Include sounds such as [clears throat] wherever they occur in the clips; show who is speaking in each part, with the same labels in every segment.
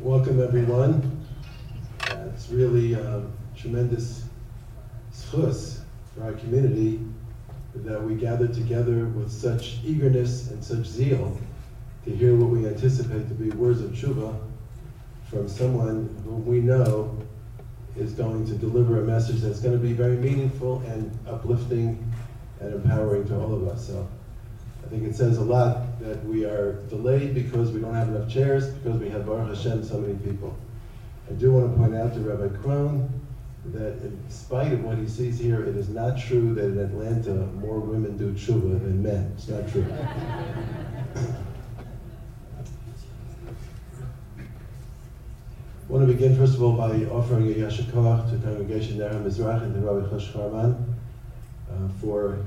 Speaker 1: welcome everyone. Uh, it's really um, tremendous schus for our community that we gather together with such eagerness and such zeal to hear what we anticipate to be words of tshuva from someone whom we know is going to deliver a message that's going to be very meaningful and uplifting and empowering to all of us. So I think it says a lot that we are delayed because we don't have enough chairs, because we have Baruch Hashem so many people. I do want to point out to Rabbi Krohn that in spite of what he sees here, it is not true that in Atlanta more women do tshuva than men. It's not true. I want to begin, first of all, by offering a yashikah to Congregation Ner Mizrach and to Rabbi Chosh uh, for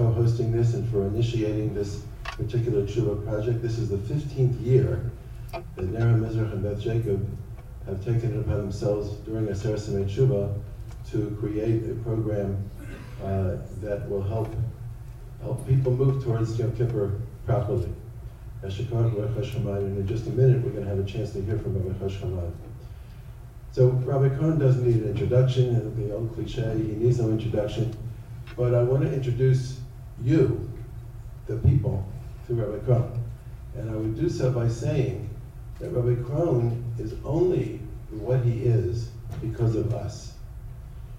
Speaker 1: co-hosting this and for initiating this particular tshuva project. This is the 15th year that Ner Mizrach and Beth Jacob have taken it upon themselves during a Sarasameh Tshuva to create a program uh, that will help help people move towards Yom Kippur properly. And in just a minute, we're going to have a chance to hear from Rabbi Chosh So Rabbi Krohn doesn't need an introduction, be old cliche, he needs no introduction. But I want to introduce you, the people, to Rabbi Krohn. And I would do so by saying that Rabbi Krohn is only what he is because of us.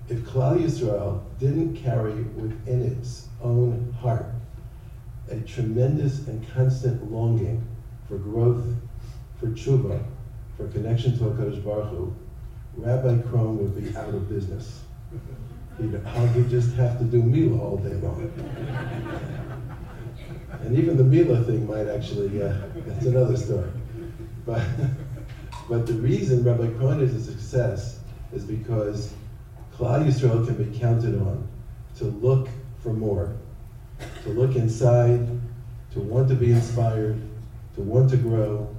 Speaker 1: If Klal Yisrael didn't carry within its own heart a tremendous and constant longing for growth, for tshuva, for connection to HaKadosh Baruch Hu, Rabbi Krohn would be out of business. He'd, he'd just have to do Mila all day long. and even the Mila thing might actually, uh, that's another story. But, but the reason Rabbi Krohn is a success is because Klal Yisrael can be counted on to look for more, to look inside, to want to be inspired, to want to grow,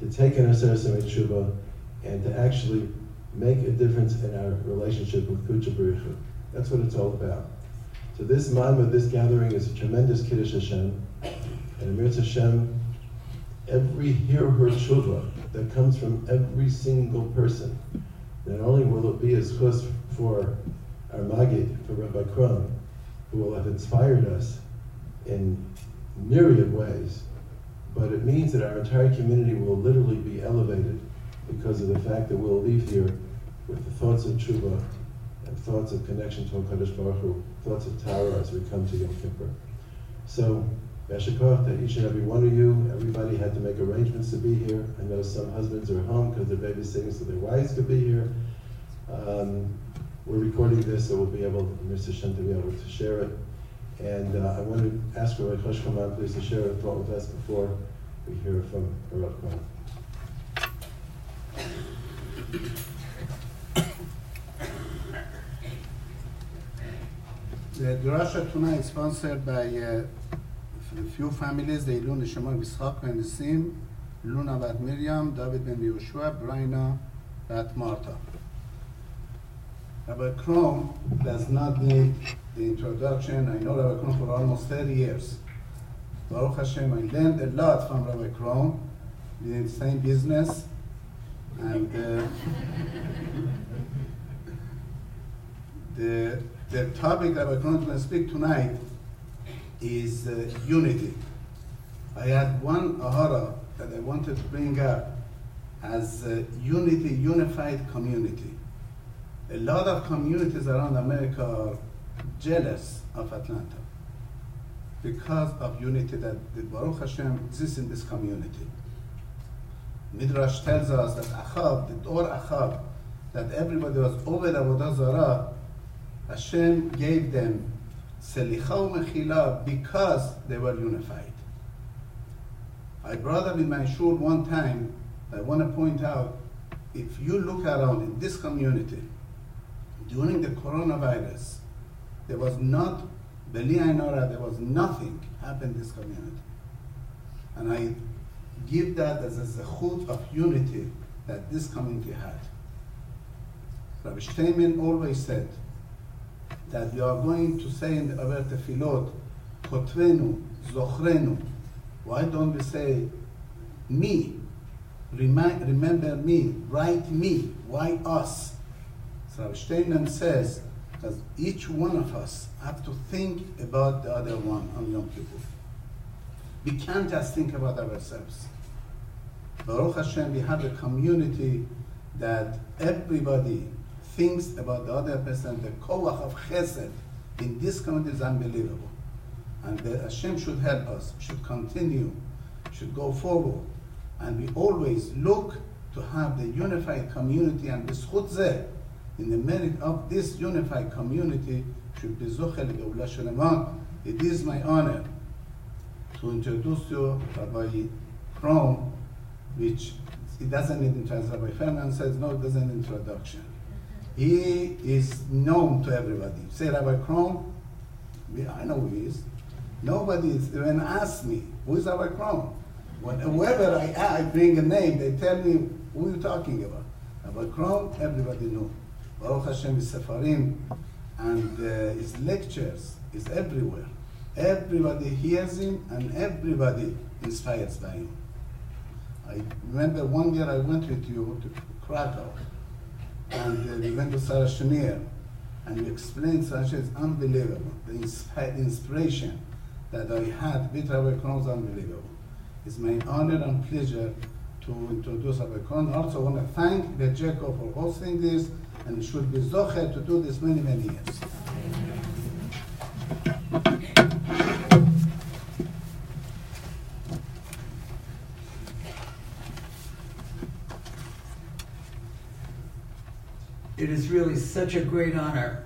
Speaker 1: to take an Aseret Tshuva, and to actually make a difference in our relationship with Kucha Baruch That's what it's all about. So this of this gathering is a tremendous Kiddush Hashem, and Amir Hashem every hear her tshuva that comes from every single person, not only will it be a chus for our Magid, for Rabbi Krohn, who will have inspired us in myriad ways, but it means that our entire community will literally be elevated because of the fact that we'll leave here with the thoughts of tshuva and thoughts of connection to HaKadosh Baruch Hu, thoughts of Torah as we come to Yom Kippur. So Yashikov to each and every one of you. Everybody had to make arrangements to be here. I know some husbands are home because they're babysitting so their wives could be here. Um, we're recording this, so we'll be able, Mr. Shem, to be able to share it. And uh, I want to ask Rabbi Kaman, please, to share a thought with us before we hear from Rabbi Kaman.
Speaker 2: The Drasha tonight is sponsored by uh, few families, the Ilun Neshama Yitzchak and Nisim, Luna bat Miriam, David ben Yoshua, Braina bat Marta. Rabbi Krohn does not need the introduction. I know Rabbi Krohn for almost 30 years. Baruch Hashem, I learned a lot from Rabbi Krohn. We in the same business. And uh, [laughs] the, the topic Krohn is going to speak tonight is uh, unity. I had one ahara that I wanted to bring up as unity, unified community. A lot of communities around America are jealous of Atlanta because of unity that the Baruch Hashem exists in this community. Midrash tells us that Achab, the Dor Achab, that everybody was over Avodah Zarah, Hashem gave them Selicha Mechila because they were unified. I brought up in my shul one time, I want to point out, if you look around in this community, during the coronavirus, there was not, Beli Ainora, there was nothing happened in this community. And I give that as a zechut of unity that this community had. Rabbi Steinman always said, that we are going to say in the Aver Tefillot, Kotvenu, Zochrenu. Why don't we say me? Remind, remember me, write me. Why us? So Steinman says, because each one of us have to think about the other one on Yom Kippur. We can't just think about ourselves. Baruch Hashem, we have a community that everybody thinks about the other person. The koach of chesed in this community is unbelievable. And the Hashem should help us, should continue, should go forward. And we always look to have the unified community and the in the merit of this unified community, should be zochel Shalema. It is my honor to introduce you Rabbi Krohn, which it doesn't need introduction. Rabbi Feldman says no, it doesn't need introduction. He is known to everybody. Say Rabbi Krohn, I know who he is. Nobody even asked me, who is Rabbi Krohn? Whenever I, I bring a name, they tell me who are you're talking about. Rabbi Krohn, everybody knew. Baruch Hashem is Sefarim, and uh, his lectures is everywhere. Everybody hears him, and everybody inspires by him. I remember one year I went with you to Krakow, and uh, we went to Sarah Shamir, and you explained Sarah is unbelievable. The inspi- inspiration that I had with Rabbi Krohn is unbelievable. It's my honor and pleasure to introduce Rabbi Krohn. Also, want to thank the Jacob for hosting this, and it should be zocher to do this many, many years.
Speaker 3: It is really such a great honor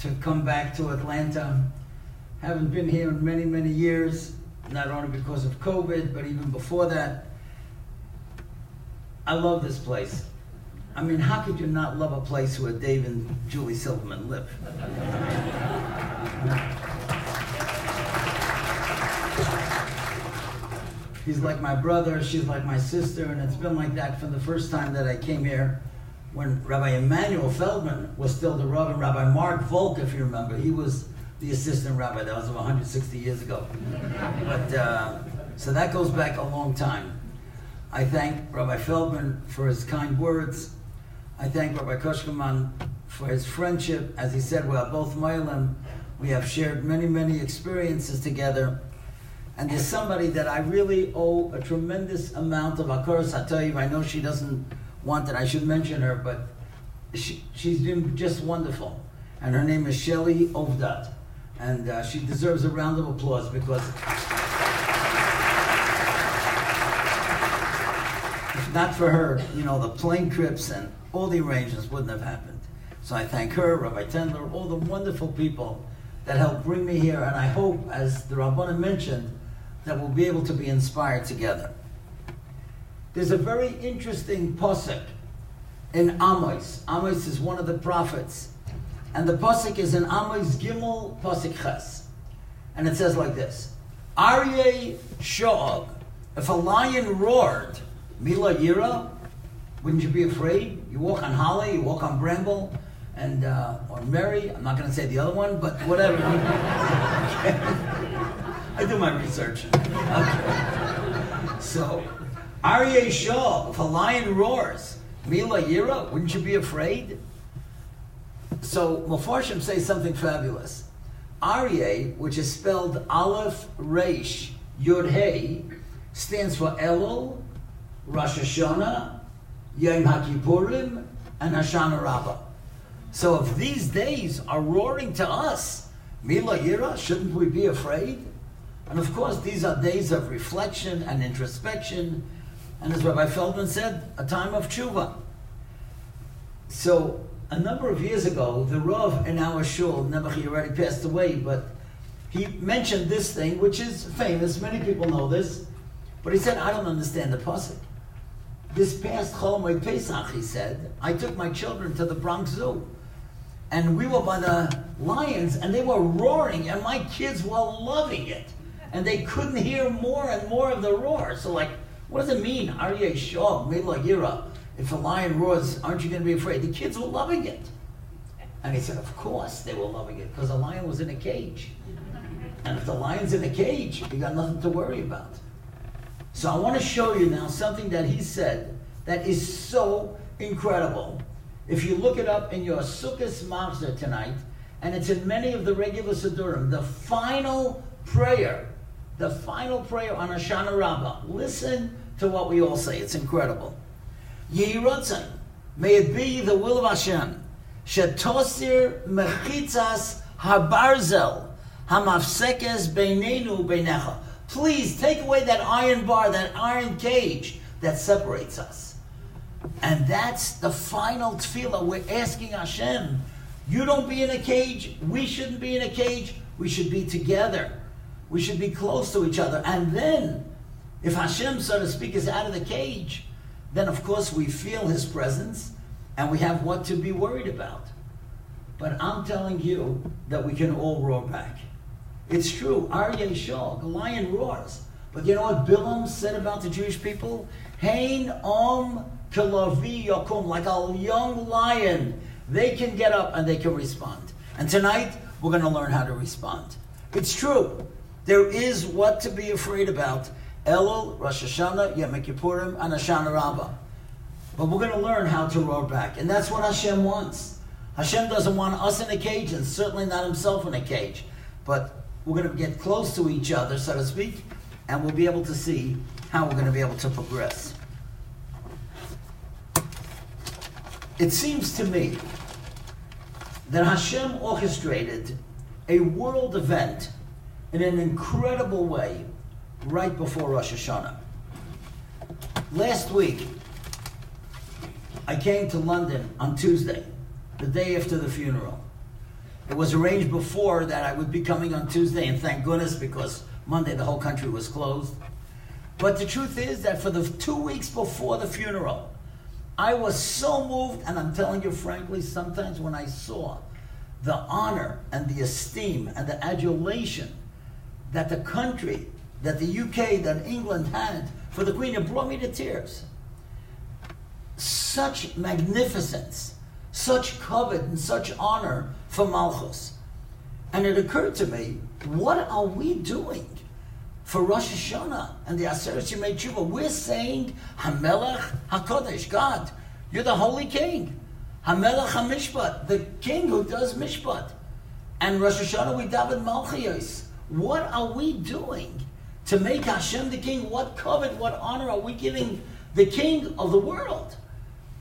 Speaker 3: to come back to Atlanta. Haven't been here in many, many years, not only because of COVID, but even before that. I love this place. I mean, how could you not love a place where Dave and Julie Silverman live? He's like my brother, she's like my sister, and it's been like that from the first time that I came here when Rabbi Emanuel Feldman was still the and Rabbi Mark Volk, if you remember, he was the assistant rabbi. That was 160 years ago. But uh, so that goes back a long time. I thank Rabbi Feldman for his kind words. I thank Rabbi Koshkaman for his friendship. As he said, we are both Moilim. We have shared many, many experiences together. And there's somebody that I really owe a tremendous amount of Akaras Hatoiv. I know she doesn't want that I should mention her, but she, she's been just wonderful. And her name is Shelly Ovdat. And uh, she deserves a round of applause because if not for her, you know, the plane trips and all the arrangements wouldn't have happened. So I thank her, Rabbi Tendler, all the wonderful people that helped bring me here. And I hope, as the Rabbana mentioned, that we'll be able to be inspired together. There's a very interesting posuk in Amos. Amos is one of the prophets. And the posuk is in Amos Gimel posuk Ches. And it says like this. Aryeh Shog, if a lion roared, Mila Yira, wouldn't you be afraid? You walk on holly, you walk on bramble, and uh, or Mary. I'm not going to say the other one, but whatever. [laughs] I do my research. Okay. So Aryeh Shah, if a lion roars, Mila Yira, wouldn't you be afraid? So Mefarshim say something fabulous. Aryeh, which is spelled Aleph Reish Yud Hey, stands for Elul, Rosh Hashanah, Yom HaKippurim, and Hoshana Rabbah. So if these days are roaring to us, Mila Yira, shouldn't we be afraid? And of course, these are days of reflection and introspection and as Rabbi Feldman said, a time of tshuva. So, a number of years ago, the Rav in our shul, Nebuchadnezzar already passed away, but he mentioned this thing, which is famous. Many people know this. But he said, I don't understand the pasuk. This past Chol Pesach, he said, I took my children to the Bronx Zoo. And we were by the lions, and they were roaring, and my kids were loving it. And they couldn't hear more and more of the roar. So, like, what does it mean? Aryeh Shog, Mela Yira. If a lion roars, aren't you going to be afraid? The kids were loving it. And he said, Of course they were loving it, because the lion was in a cage. And if the lion's in a cage, you got nothing to worry about. So I want to show you now something that he said that is so incredible. If you look it up in your Sukkot Machzor tonight, and it's in many of the regular Siddurim, the final prayer, the final prayer on Hoshana Rabbah. Listen to what we all say. It's incredible. Yehi may it be the will of Hashem, shetosir mechitzas habarzel hamafsekes beinenu beinecha. Please take away that iron bar, that iron cage that separates us. And that's the final tefillah. We're asking Hashem, you don't be in a cage, we shouldn't be in a cage, we should be together. We should be close to each other. And then, if Hashem, so to speak, is out of the cage, then of course we feel his presence and we have what to be worried about. But I'm telling you that we can all roar back. It's true. Aryeh Shal, the lion roars. But you know what Bilam said about the Jewish people? Hein om kelavi yakum, like a young lion. They can get up and they can respond. And tonight, we're going to learn how to respond. It's true. There is what to be afraid about. Elul, Rosh Hashanah, Yom Kippurim, and Hoshana Rabbah. But we're going to learn how to roar back. And that's what Hashem wants. Hashem doesn't want us in a cage, and certainly not himself in a cage. But we're going to get close to each other, so to speak, and we'll be able to see how we're going to be able to progress. It seems to me that Hashem orchestrated a world event in an incredible way right before Rosh Hashanah. Last week, I came to London on Tuesday, the day after the funeral. It was arranged before that I would be coming on Tuesday, and thank goodness because Monday the whole country was closed. But the truth is that for the two weeks before the funeral, I was so moved, and I'm telling you frankly, sometimes when I saw the honor and the esteem and the adulation that the country, that the UK, that England had for the Queen, it brought me to tears. Such magnificence, such kavod, and such honor for Malchus. And it occurred to me, what are we doing for Rosh Hashanah and the Aseret Yemei? We're saying, Hamelech HaKodesh, God, you're the Holy King. Hamelech HaMishpat, the King who does Mishpat. And Rosh Hashanah, we daven Malchios. What are we doing to make Hashem the king? What kavod, what honor are we giving the king of the world?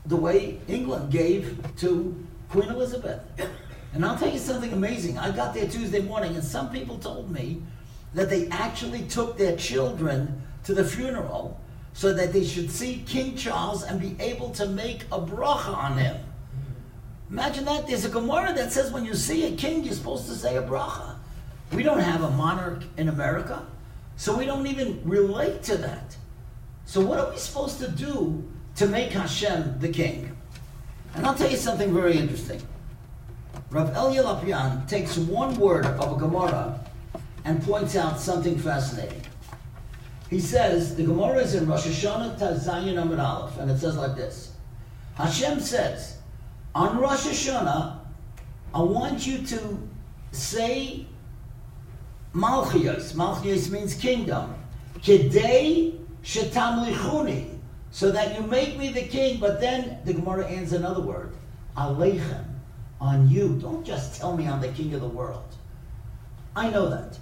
Speaker 3: The way England gave to Queen Elizabeth. And I'll tell you something amazing. I got there Tuesday morning, and some people told me that they actually took their children to the funeral so that they should see King Charles and be able to make a bracha on him. Imagine that. There's a Gemara that says when you see a king, you're supposed to say a bracha. We don't have a monarch in America, so we don't even relate to that. So, what are we supposed to do to make Hashem the king? And I'll tell you something very interesting. Rav Elya Lopian takes one word of a Gemara and points out something fascinating. He says, the Gemara is in Rosh Hashanah Tazayin Amid Aleph, and it says like this. Hashem says, on Rosh Hashanah, I want you to say Malchios. Malchios means kingdom. Kedei shetamlichuni. So that you make me the king, but then the Gemara adds another word. Aleichem. On you. Don't just tell me I'm the king of the world. I know that.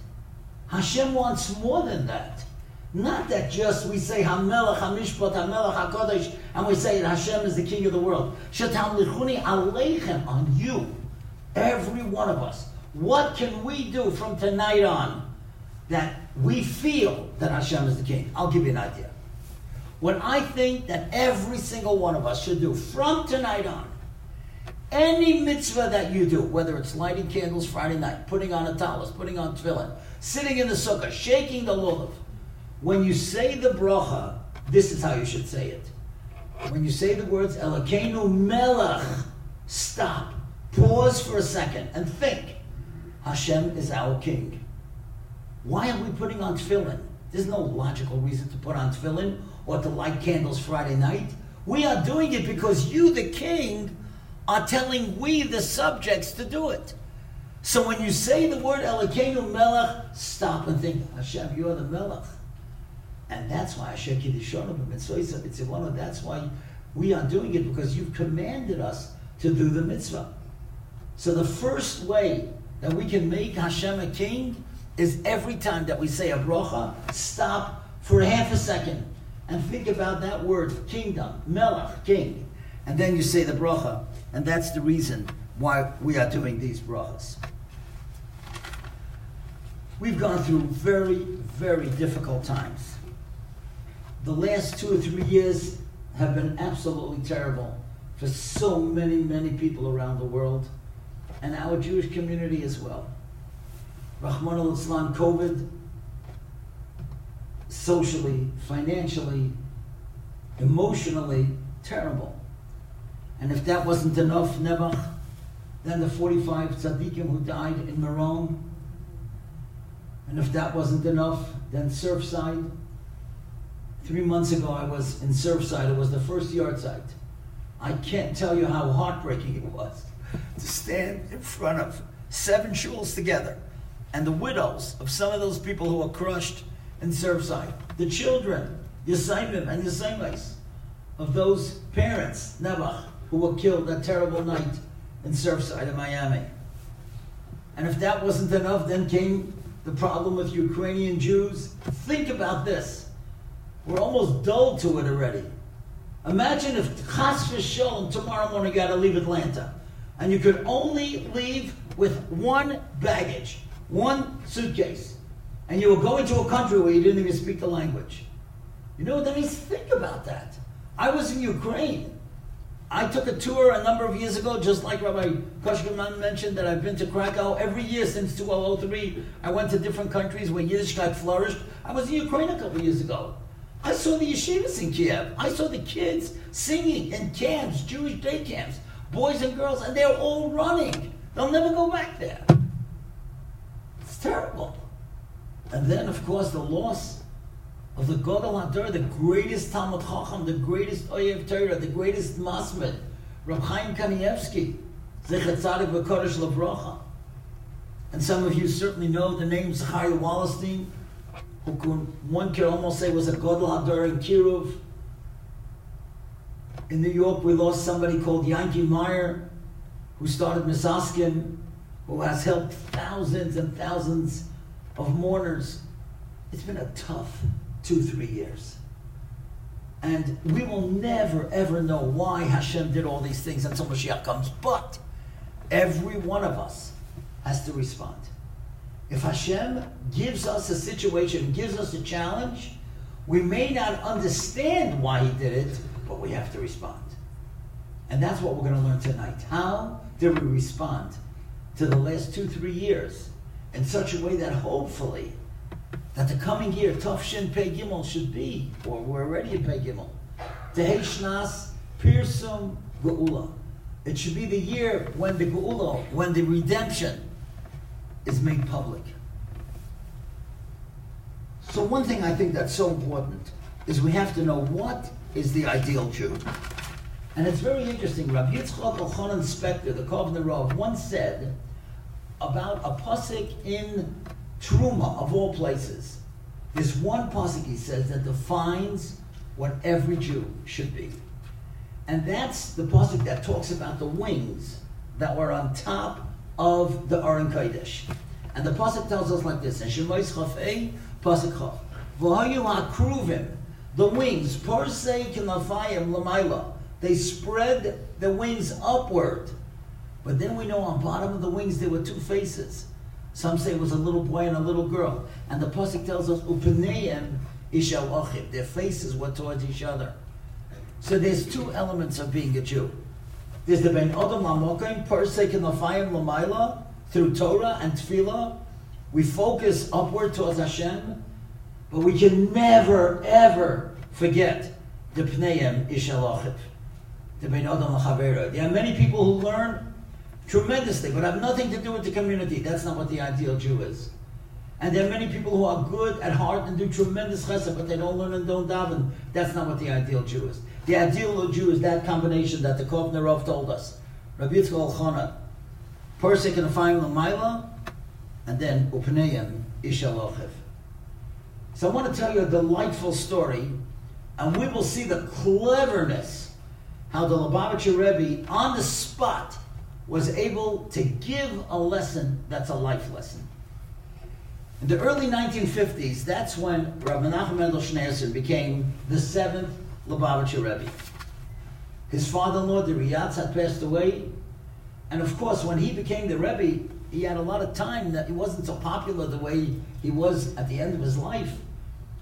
Speaker 3: Hashem wants more than that. Not that just we say Hamelach Hamishpat Hamelach Hakodesh and we say Hashem is the king of the world. Shetam lichuni aleichem on you, every one of us. What can we do from tonight on that we feel that Hashem is the king? I'll give you an idea. What I think that every single one of us should do from tonight on, any mitzvah that you do, whether it's lighting candles Friday night, putting on a talus, putting on tefillin, sitting in the sukkah, shaking the lulav, when you say the bracha, this is how you should say it. When you say the words Elokeinu Melech, stop, pause for a second, and think. Hashem is our king. Why are we putting on tefillin? There's no logical reason to put on tefillin or to light candles Friday night. We are doing it because you, the king, are telling we, the subjects, to do it. So when you say the word Elokeinu Melech, stop and think, Hashem, you are the Melech. And that's why Hashem Kiddishonu That's why We are doing it because you've commanded us to do the mitzvah. So the first way that we can make Hashem a king is every time that we say a bracha, stop for half a second and think about that word, kingdom, melech, king. And then you say the bracha. And that's the reason why we are doing these brachas. We've gone through very, very difficult times. The last two or three years have been absolutely terrible for so many, many people around the world and our Jewish community as well. Rachmana litzlan, COVID, socially, financially, emotionally, terrible. And if that wasn't enough, Nebuch, then the 45 tzaddikim who died in Meron. And if that wasn't enough, then Surfside. Three months ago, I was in Surfside. It was the first yahrzeit. I can't tell you how heartbreaking it was to stand in front of seven shuls together and the widows of some of those people who were crushed in Surfside, the children, Yisayimim and the Yisayimais of those parents, Nebuch, who were killed that terrible night in Surfside in Miami. And if that wasn't enough, then came the problem with Ukrainian Jews. Think about this. We're almost dull to it already. Imagine if Chas v'sholem tomorrow morning got to leave Atlanta, and you could only leave with one baggage, one suitcase, and you were going to a country where you didn't even speak the language. You know what that means? Think about that. I was in Ukraine. I took a tour a number of years ago, just like Rabbi Koshkerman mentioned, that I've been to Krakow every year since 2003. I went to different countries where Yiddishkeit flourished. I was in Ukraine a couple years ago. I saw the yeshivas in Kiev. I saw the kids singing in camps, Jewish day camps, boys and girls, and they're all running. They'll never go back there. It's terrible. And then, of course, the loss of the Gadol Hador, the greatest Talmud Chacham, the greatest Oyev Torah, the greatest Masmid, Reb Chaim Kanievsky, Zechat Tzadik V'Kodesh Levracha. And some of you certainly know the name Zachariah Wallerstein, who one could almost say was a Gadol Hador in Kiruv. In New York, we lost somebody called Yankee Meyer, who started Misaskim, who has helped thousands and thousands of mourners. It's been a tough two, three years. And we will never, ever know why Hashem did all these things until Mashiach comes. But every one of us has to respond. If Hashem gives us a situation, gives us a challenge, we may not understand why He did it, but we have to respond. And that's what we're going to learn tonight. How did we respond to the last two, three years in such a way that hopefully that the coming year, Tufshin Pei Gimel, should be, or we're already in Pei Gimel, Teheshnas Pirsum Geula. It should be the year when the Geula, when the redemption is made public. So one thing I think that's so important is we have to know what is the ideal Jew. And it's very interesting. Rabbi Yitzchak Elchanan Spector, the Kovner Rav, once said about a pasuk in Truma, of all places, there's one pasuk he says that defines what every Jew should be. And that's the pasuk that talks about the wings that were on top of the Aron Kodesh. And the pasuk tells us like this: "And Shemois Chafei pasuk Chaf, V'hayu hakruvim, the wings, Parsei kinafayim lamaila, they spread the wings upward. But then we know on bottom of the wings there were two faces. Some say it was a little boy and a little girl. And the Pasuk tells us, Upaneim ishal Their faces were towards each other. So there's two elements of being a Jew. There's the Ben Adam Lamokim, Persek and Lamaila, through Torah and Tefillah. We focus upward towards Hashem, but we can never, ever forget the Pneim Ishal the Ben Adam. There are many people who learn tremendously, but have nothing to do with the community. That's not what the ideal Jew is. And there are many people who are good at heart and do tremendous chesed, but they don't learn and don't daven. That's not what the ideal Jew is. The ideal Jew is that combination that the Kovner Rav told us. Rabbi Yitzchak Elchana, Persik and Afayim Lamaila, and then Upaneyim Ishal So I want to tell you a delightful story, and we will see the cleverness how the Lubavitcher Rebbe, on the spot, was able to give a lesson that's a life lesson. In the early 1950s, that's when Rabbi Menachem Mendel Schneerson became the seventh Lubavitcher Rebbe. His father-in-law, the Rayatz, had passed away, and of course, when he became the Rebbe, he had a lot of time that he wasn't so popular the way he was at the end of his life.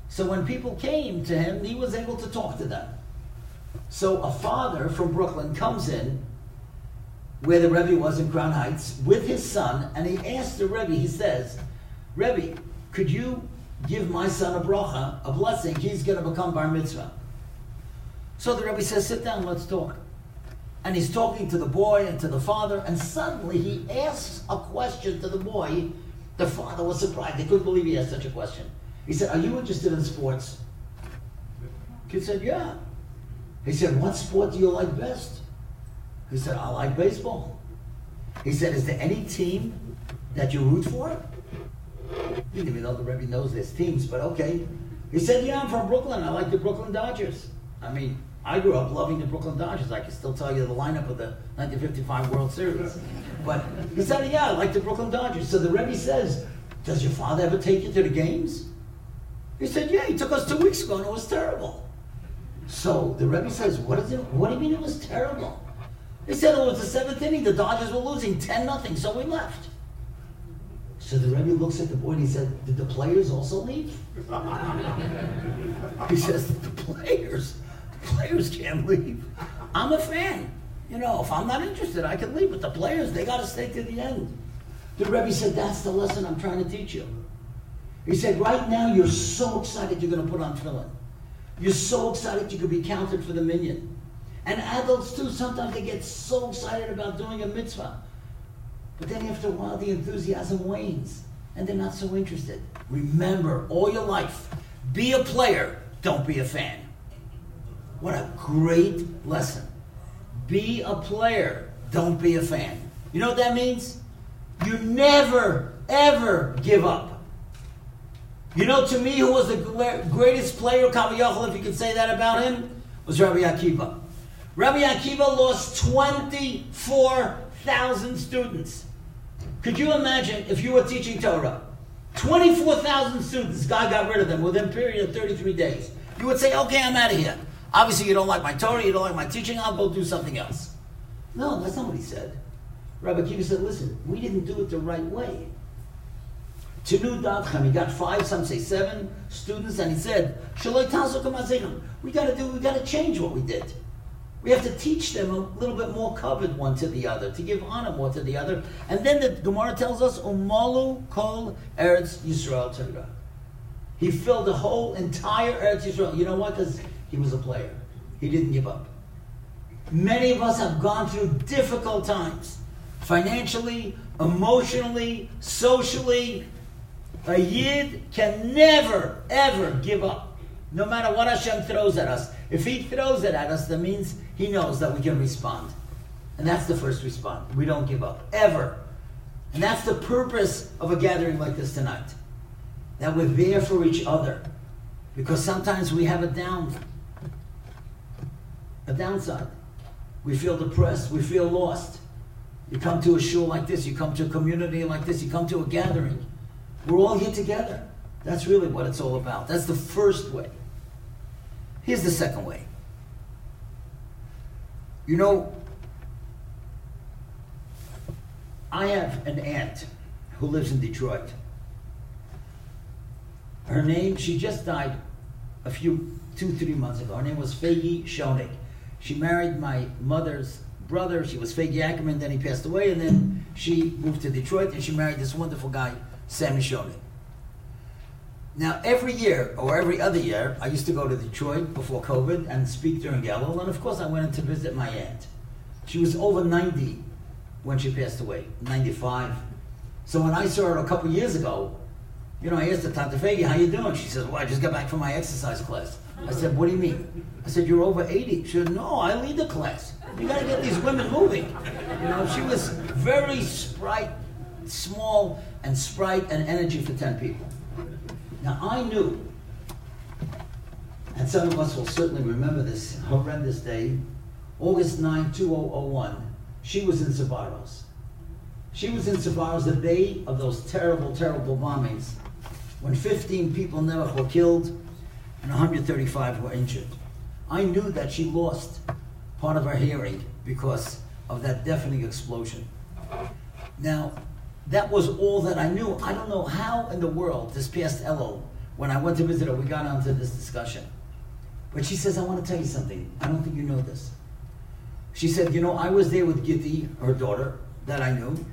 Speaker 3: So when people came to him, he was able to talk to them. So a father from Brooklyn comes in where the Rebbe was in Crown Heights with his son, and he asks the Rebbe, he says, Rebbe, could you give my son a bracha, a blessing? He's going to become bar mitzvah. So the Rebbe says, sit down, let's talk. And he's talking to the boy and to the father, and suddenly he asks a question to the boy. The father was surprised. He couldn't believe he asked such a question. He said, Are you interested in sports? Kid said, Yeah. He said, What sport do you like best? He said, I like baseball. He said, Is there any team that you root for? He didn't even know the Rebbe knows there's teams, but okay. He said, Yeah, I'm from Brooklyn. I like the Brooklyn Dodgers. I mean, I grew up loving the Brooklyn Dodgers. I can still tell you the lineup of the 1955 World Series. But he said, Yeah, I like the Brooklyn Dodgers. So the Rebbe says, Does your father ever take you to the games? He said, Yeah, he took us two weeks ago and it was terrible. So the Rebbe says, What is it? What do you mean it was terrible? He said it was the seventh inning, the Dodgers were losing 10 nothing, so we left. So the Rebbe looks at the boy and he said, Did the players also leave? [laughs] he says, The players, players can't leave. I'm a fan. You know, if I'm not interested, I can leave. But the players, they got to stay to the end. The Rebbe said, That's the lesson I'm trying to teach you. He said, Right now, you're so excited you're going to put on tefillin. You're so excited you could be counted for the minyan. And adults, too, sometimes they get so excited about doing a mitzvah. But then after a while, the enthusiasm wanes and they're not so interested. Remember, all your life, be a player, don't be a fan. What a great lesson. Be a player, don't be a fan. You know what that means? You never, ever give up. You know, to me, who was the greatest player, kivyachol, if you could say that about him, was Rabbi Akiva. Rabbi Akiva lost 24,000 students. Could you imagine if you were teaching Torah? 24,000 students, God got rid of them within a period of 33 days. You would say, okay, I'm out of here. Obviously, you don't like my Torah, you don't like my teaching, I'll go do something else. No, that's not what he said. Rabbi Akiva said, listen, we didn't do it the right way. Tinu Davchem, he got five, some say seven students, and he said, we got to do, we got to change what we did. We have to teach them a little bit more covered one to the other, to give honor more to the other. And then the Gemara tells us, Umalu kol Eretz Yisrael Torah. He filled the whole entire Eretz Yisrael. You know what? Because he was a player. He didn't give up. Many of us have gone through difficult times, financially, emotionally, socially. A yid can never, ever give up, no matter what Hashem throws at us. If He throws it at us, that means He knows that we can respond. And that's the first response. We don't give up, ever. And that's the purpose of a gathering like this tonight. That we're there for each other. Because sometimes we have a down, a downside. We feel depressed, we feel lost. You come to a shul like this, you come to a community like this, you come to a gathering. We're all here together. That's really what it's all about. That's the first way. Here's the second way. You know, I have an aunt who lives in Detroit. Her name, she just died a few, two, three months ago. Her name was Fagi Schoenig. She married my mother's brother. She was Fagi Ackerman, then he passed away, and then she moved to Detroit and she married this wonderful guy, Sammy Schoenig. Now, every year or every other year, I used to go to Detroit before COVID and speak during Elul, and of course, I went in to visit my aunt. She was over 90 when she passed away, 95. So when I saw her a couple years ago, you know, I asked her, Tante Fagi, how you doing? She says, well, I just got back from my exercise class. I said, what do you mean? I said, you're over 80. She said, no, I lead the class. You got to get these women moving. You know, she was very sprite, small and sprite and energy for 10 people. Now I knew, and some of us will certainly remember this horrendous day August 9, 2001, she was in Sbarro's. She was in Sbarro's the day of those terrible, terrible bombings when 15 people in never were killed and 135 were injured. I knew that she lost part of her hearing because of that deafening explosion. Now, that was all that I knew. I don't know how in the world this past when I went to visit her, we got onto this discussion. But she says, I want to tell you something. I don't think you know this. She said, You know, I was there with Gitti, her daughter, that I knew.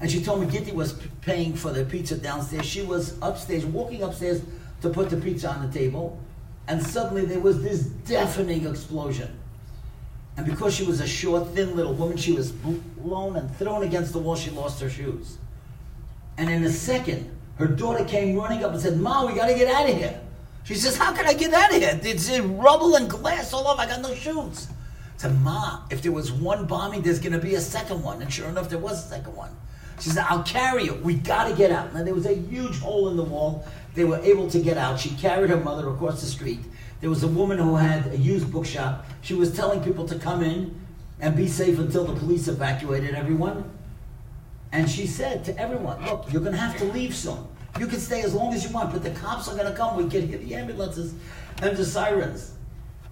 Speaker 3: And she told me Gitti was paying for the pizza downstairs. She was upstairs, walking upstairs to put the pizza on the table. And suddenly there was this deafening explosion. And because she was a short, thin little woman, she was blown and thrown against the wall. She lost her shoes. And in a second, her daughter came running up and said, Ma, we got to get out of here. She says, How can I get out of here? It's rubble and glass all over. I got no shoes. I said, Ma, if there was one bombing, there's going to be a second one. And sure enough, there was a second one. She said, I'll carry you. We got to get out. Now, there was a huge hole in the wall. They were able to get out. She carried her mother across the street. There was a woman who had a used bookshop. She was telling people to come in and be safe until the police evacuated everyone. And she said to everyone, Look, you're going to have to leave soon. You can stay as long as you want, but the cops are going to come. We can hear the ambulances and the sirens.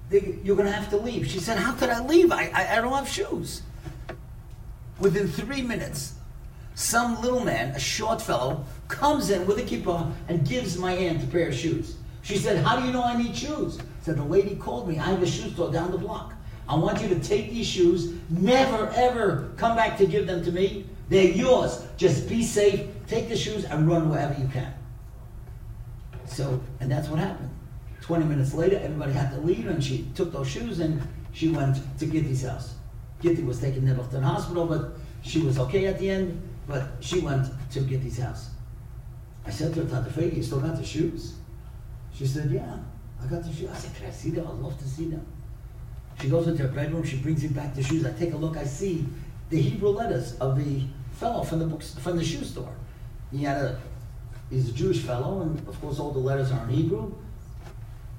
Speaker 3: They, you're going to have to leave. She said, How could I leave? I, I, I don't have shoes. Within three minutes, some little man, a short fellow, comes in with a kippah and gives my aunt a pair of shoes. She said, How do you know I need shoes? said, The lady called me. I have a shoe store down the block. I want you to take these shoes, never ever come back to give them to me. They're yours. Just be safe, take the shoes, and run wherever you can. So, and that's what happened. 20 minutes later, everybody had to leave, and she took those shoes and she went to Gitti's house. Gitti was taken to the hospital, but she was okay at the end, but she went to Gitti's house. I said to her, Fegi, you still got the shoes? She said, yeah, I got the shoes. I said, can I see them? I'd love to see them. She goes into her bedroom, she brings me back the shoes. I take a look, I see the Hebrew letters of the fellow from the books from the shoe store. He had a he's a Jewish fellow, and of course all the letters are in Hebrew.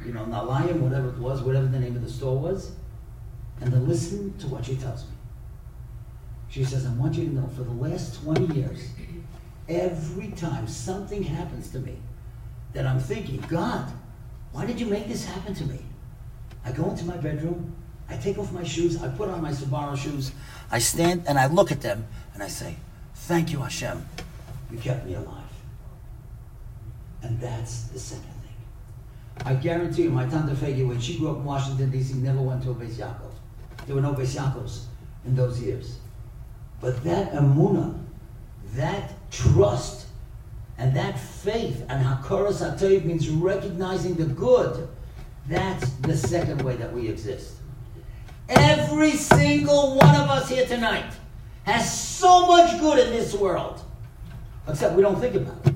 Speaker 3: You know, Nalayim, whatever it was, whatever the name of the store was. And then listen to what she tells me. She says, I want you to know for the last 20 years, every time something happens to me, that I'm thinking, God, why did you make this happen to me? I go into my bedroom, I take off my shoes, I put on my Sbarro shoes, I stand and I look at them and I say, Thank you, Hashem, you kept me alive. And that's the second thing. I guarantee you, my Tante Fegi, when she grew up in Washington, D.C., never went to a Beis Yaakov. There were no Beis Yaakovs in those years. But that emuna, that trust, and that faith, and Hakoras HaToiv means recognizing the good, that's the second way that we exist. Every single one of us here tonight has so much good in this world, except we don't think about it.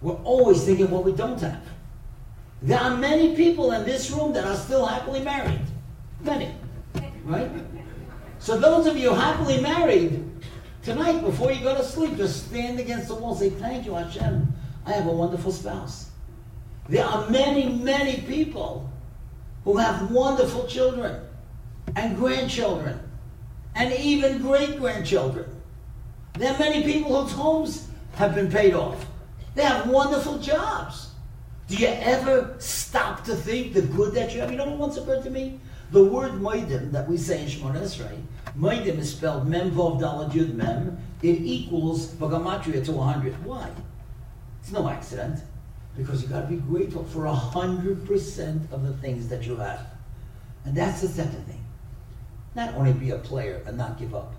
Speaker 3: We're always thinking what we don't have. There are many people in this room that are still happily married. Many. Right? So, those of you happily married, tonight, before you go to sleep, just stand against the wall and say, Thank you, Hashem. I have a wonderful spouse. There are many, many people who have wonderful children and grandchildren and even great grandchildren. There are many people whose homes have been paid off. They have wonderful jobs. Do you ever stop to think the good that you have? You know what once occurred to me? The word Moedim that we say in Shemon Esrei, Moedim is spelled Mem Vov Dalad Yud Mem. It equals Bagamatria to 100. Why? It's no accident. Because you got to be grateful for 100% of the things that you have. And that's the second thing. Not only be a player and not give up.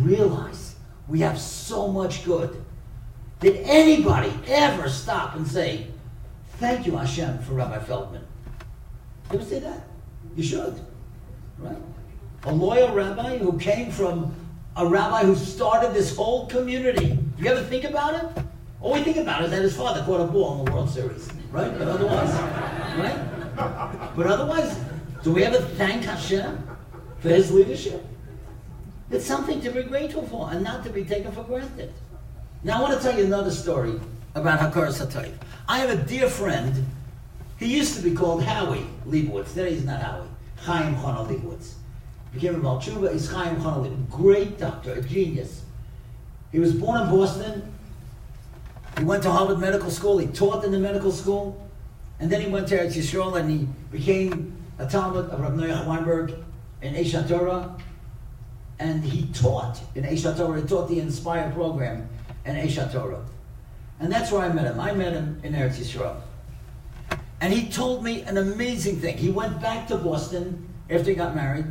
Speaker 3: Realize we have so much good. Did anybody ever stop and say, Thank you, Hashem, for Rabbi Feldman? You ever say that? You should. Right? A loyal rabbi who came from a rabbi who started this whole community. Do you ever think about it? All we think about is that his father caught a ball in the World Series, right? But otherwise, right? But otherwise, do we ever thank Hashem for his leadership? It's something to be grateful for and not to be taken for granted. Now, I want to tell you another story about Hakoras HaToiv. I have a dear friend. He used to be called Howie Leibowitz. Today he's not Howie. Chaim Chana Leibowitz. Became a Baal Teshuva, is Chaim Chanel, great doctor, a genius. He was born in Boston. He went to Harvard Medical School. He taught in the medical school. And then he went to Eretz Yisrael and he became a talmid of Rav Noach Weinberg in Eish Torah. And he taught in Eish Torah. He taught the Inspire program in Eish Torah. And that's where I met him. I met him in Eretz Yisrael. And he told me an amazing thing. He went back to Boston after he got married.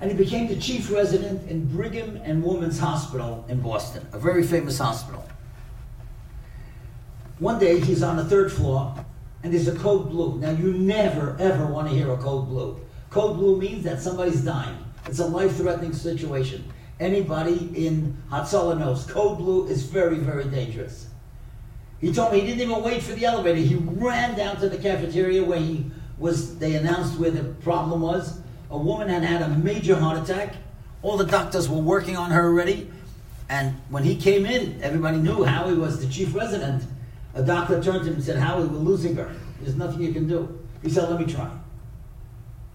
Speaker 3: And he became the chief resident in Brigham and Women's Hospital in Boston, a very famous hospital. One day he's on the third floor and there's a code blue. Now you never ever want to hear a code blue. Code blue means that somebody's dying. It's a life-threatening situation. Anybody in Hatzalah knows code blue is very, very dangerous. He told me he didn't even wait for the elevator. He ran down to the cafeteria where he was. They announced where the problem was. A woman had had a major heart attack. All the doctors were working on her already. And when he came in, everybody knew Howie was the chief resident. A doctor turned to him and said, Howie, we're losing her. There's nothing you can do. He said, let me try.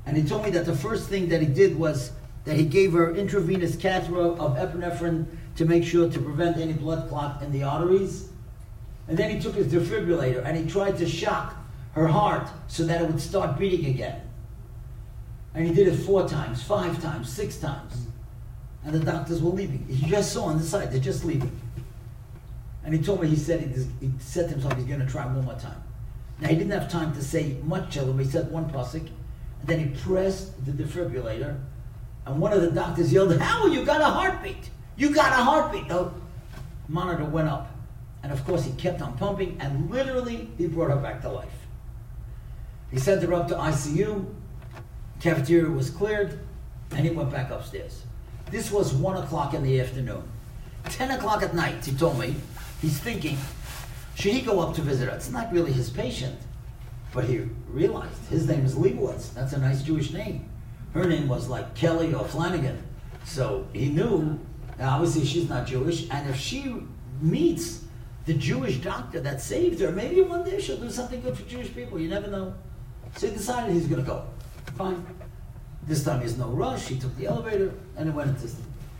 Speaker 3: And he told me that the first thing that he did was that he gave her intravenous catheter of epinephrine to make sure to prevent any blood clot in the arteries. And then he took his defibrillator and he tried to shock her heart so that it would start beating again. And he did it four times, five times, six times. And the doctors were leaving. He just saw on the side, they're just leaving. And he told me, he said, he, he said to himself, he's going to try one more time. Now, he didn't have time to say much to. He said one pasuk, and then he pressed the defibrillator, and one of the doctors yelled, How you got a heartbeat? You got a heartbeat. The monitor went up. And of course, he kept on pumping, and literally, he brought her back to life. He sent her up to ICU. Cafeteria was cleared, and he went back upstairs. This was 1 o'clock in the afternoon. 10 o'clock at night, he told me, he's thinking, should he go up to visit her? It's not really his patient. But he realized his name is Leibowitz. That's a nice Jewish name. Her name was like Kelly or Flanagan. So he knew, obviously she's not Jewish, and if she meets the Jewish doctor that saved her, maybe one day she'll do something good for Jewish people. You never know. So he decided he's going to go. Fine. This time there's no rush. He took the elevator and he went into.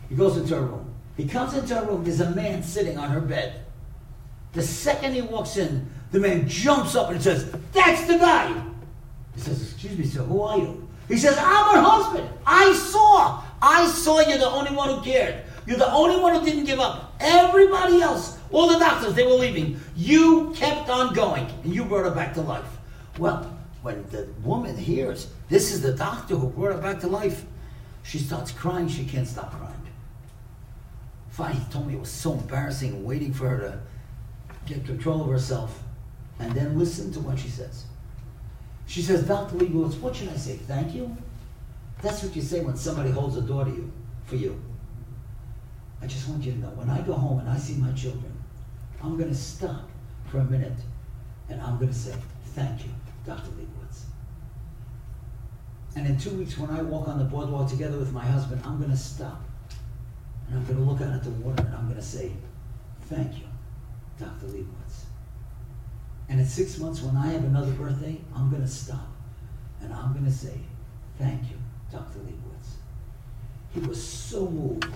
Speaker 3: He goes into her room. He comes into her room. There's a man sitting on her bed. The second he walks in, the man jumps up and says, "That's the guy." He says, "Excuse me, sir. Who are you?" He says, "I'm her husband. I saw. I saw you're the only one who cared. You're the only one who didn't give up. Everybody else, all the doctors, they were leaving. You kept on going, and you brought her back to life." Well, when the woman hears this is the doctor who brought her back to life, she starts crying. She can't stop crying. Finally, he told me it was so embarrassing waiting for her to get control of herself and then listen to what she says. She says, Dr. Leibowitz, what should I say? Thank you? That's what you say when somebody holds a door to you, for you. I just want you to know, when I go home and I see my children, I'm going to stop for a minute and I'm going to say, thank you, Dr. Leibowitz. And in two weeks, when I walk on the boardwalk together with my husband, I'm going to stop and I'm going to look out at the water and I'm going to say, thank you, Dr. Leibowitz. And in six months, when I have another birthday, I'm going to stop and I'm going to say, thank you, Dr. Leibowitz. He was so moved.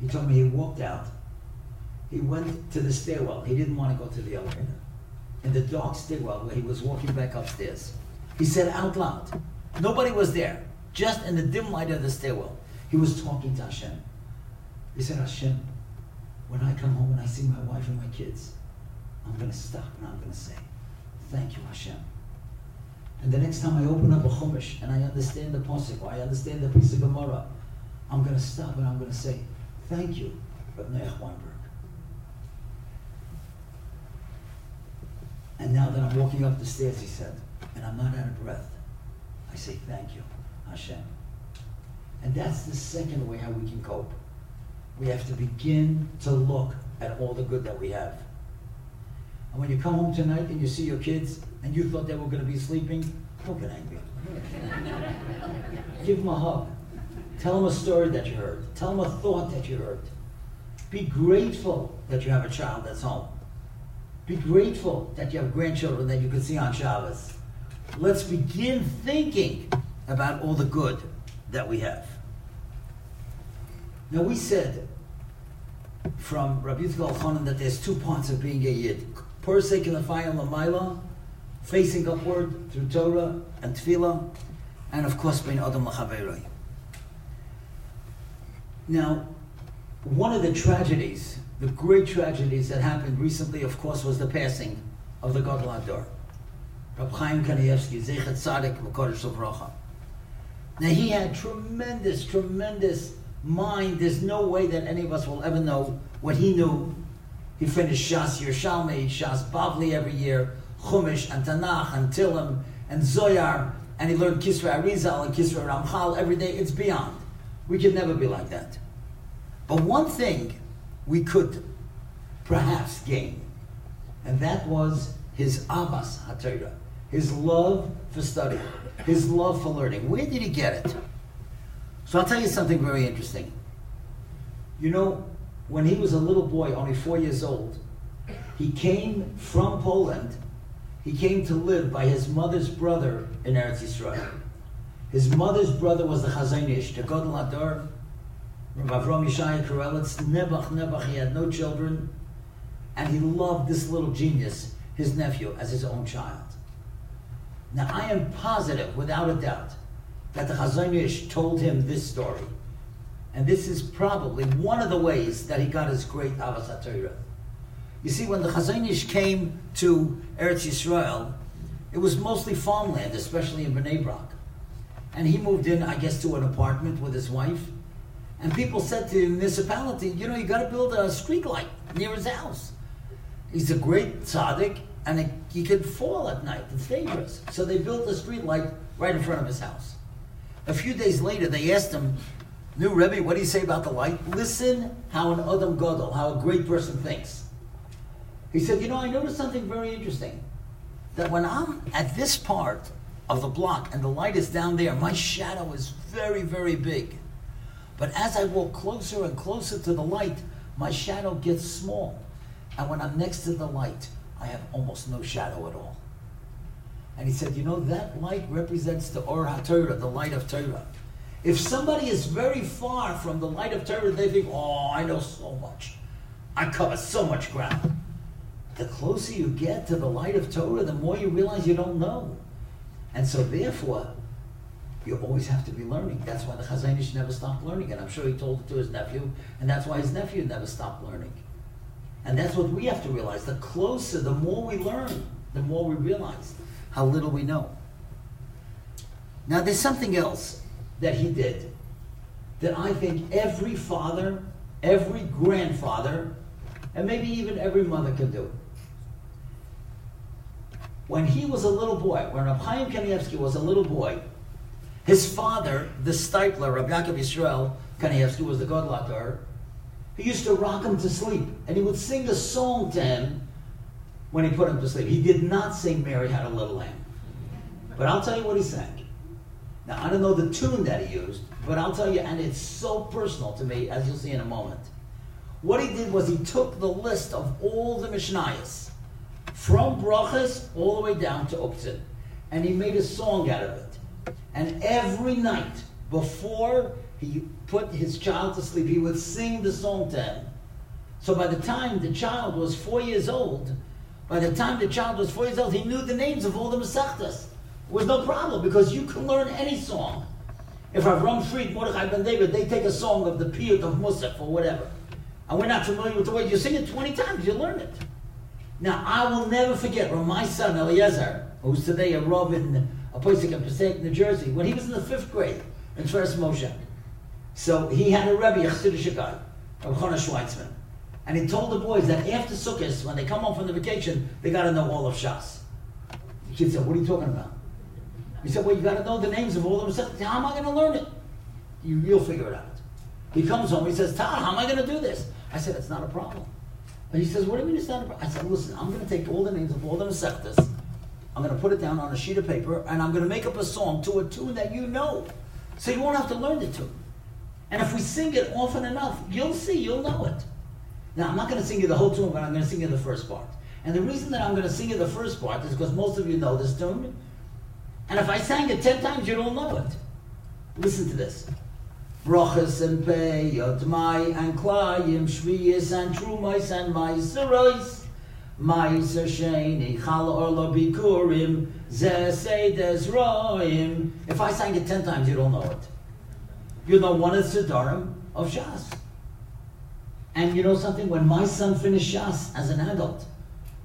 Speaker 3: He told me he walked out. He went to the stairwell. He didn't want to go to the elevator. In the dark stairwell where he was walking back upstairs, he said out loud, nobody was there, just in the dim light of the stairwell. He was talking to Hashem. He said, Hashem, when I come home and I see my wife and my kids, I'm going to stop and I'm going to say, Thank you, Hashem. And the next time I open up a Chumash and I understand the Pasuk or I understand the piece of Gemara, I'm going to stop and I'm going to say, Thank you, Rav Noach Weinberg. And now that I'm walking up the stairs, he said, and I'm not out of breath, I say, Thank you, Hashem. And that's the second way how we can cope. We have to begin to look at all the good that we have. And when you come home tonight and you see your kids and you thought they were going to be sleeping, don't get angry. Give them a hug. Tell them a story that you heard. Tell them a thought that you heard. Be grateful that you have a child that's home. Be grateful that you have grandchildren that you can see on Shabbos. Let's begin thinking about all the good. that we have. Now we said from Rabbi Yitzchak Elchanan that there's two parts of being a Yid. Persek in the fire Lamaila, facing upward through Torah and Tefillah, and of course being Adam Lachaveroi. Now, one of the tragedies, the great tragedies that happened recently, of course, was the passing of the Gadol HaDor. Rab Chaim Kanievsky, Zechat Tzaddik, Makodesh Sovrocha. Now he had tremendous, tremendous mind. There's no way that any of us will ever know what he knew. He finished Shas Yerushalmi, Shas Bavli every year, Chumash and Tanakh and Tilim and Zoyar, and he learned Kisra Arizal and Kisra Ramchal every day. It's beyond. We could never be like that. But one thing we could perhaps gain, and that was his Ahavas HaTorah, his love for study, his love for learning. Where did he get it? So I'll tell you something very interesting. You know, when he was a little boy, only four years old, he came from Poland. He came to live by his mother's brother in Eretz Yisrael. His mother's brother was the Chazon Ish, the Gadol HaDor, Rav Avram Yishaya Karelitz, Nebuch, Nebuch, he had no children, and he loved this little genius, his nephew, as his own child. Now, I am positive, without a doubt, that the Chazon Ish told him this story. And this is probably one of the ways that he got his great Ahavas HaTorah. You see, when the Chazon Ish came to Eretz Yisrael, it was mostly farmland, especially in Bnei Brak. And he moved in, I guess, to an apartment with his wife. And people said to the municipality, you know, you got to build a street light near his house. He's a great tzaddik, and it, he could fall at night. It's dangerous. So they built a street light right in front of his house. A few days later, they asked him, New Rebbe, what do you say about the light? Listen how an Adam Gadol, how a great person thinks. He said, You know, I noticed something very interesting. That when I'm at this part of the block and the light is down there, my shadow is very, very big. But as I walk closer and closer to the light, my shadow gets small. And when I'm next to the light, I have almost no shadow at all. And he said, You know, that light represents the Or HaTorah, the light of Torah. If somebody is very far from the light of Torah, they think, Oh, I know so much. I cover so much ground. The closer you get to the light of Torah, the more you realize you don't know. And so, therefore, you always have to be learning. That's why the Chazon Ish never stopped learning. And I'm sure he told it to his nephew, and that's why his nephew never stopped learning. And that's what we have to realize. The closer, the more we learn, the more we realize how little we know. Now, there's something else that he did that I think every father, every grandfather, and maybe even every mother can do. When he was a little boy, when Rab Chaim Kanievsky was a little boy, his father, the Steipler, Rabbi Yaakov Yisrael Kanievsky, was the Ador, he used to rock him to sleep, and he would sing a song to him when he put him to sleep. He did not sing Mary Had a Little Lamb. But I'll tell you what he sang. Now, I don't know the tune that he used, but I'll tell you, and it's so personal to me, as you'll see in a moment. What he did was he took the list of all the Mishnayos, from Brachas all the way down to Uktzin, and he made a song out of it. And every night, before he put his child to sleep, he would sing the song to him. So by the time the child was four years old, by the time the child was four years old, he knew the names of all the Masechtas. It was no problem because you can learn any song. If Avram Fried, Mordechai Ben David, they take a song of the Piyut of Musaf or whatever, and we're not familiar with the words, you sing it 20 times, you learn it. Now, I will never forget when my son Eliezer, who's today a Rav in a place in Passaic, New Jersey, when he was in the fifth grade in Tveres Moshe. So he had a Rebbe, Chassidish guy, Rabbi Schweitzman. And he told the boys that after Sukkot, when they come home from the vacation, they got to know all of Shas. The kid said, What are you talking about? He said, Well, you got to know the names of all of them. How am I going to learn it? You, you'll figure it out. He comes home, he says, Todd, how am I going to do this? I said, It's not a problem. And he says, What do you mean it's not a problem? I said, Listen, I'm going to take all the names of all the Masechtas, I'm going to put it down on a sheet of paper, and I'm going to make up a song to a tune that you know. So you won't have to learn the tune. And if we sing it often enough, you'll see, you'll know it. Now, I'm not going to sing you the whole tune, but I'm going to sing you the first part. And the reason that I'm going to sing you the first part is because most of you know this tune. And if I sang it 10 times, you don't know it. Listen to this. Brachas and pay, yodmai and klayim, shviyis and trumais and maiserois. Maiser chal orlo bikurim, ze roim. If I sang it ten times, you don't know it. You know one is Siddharim of Shas. And you know something? When my son finished Shas as an adult,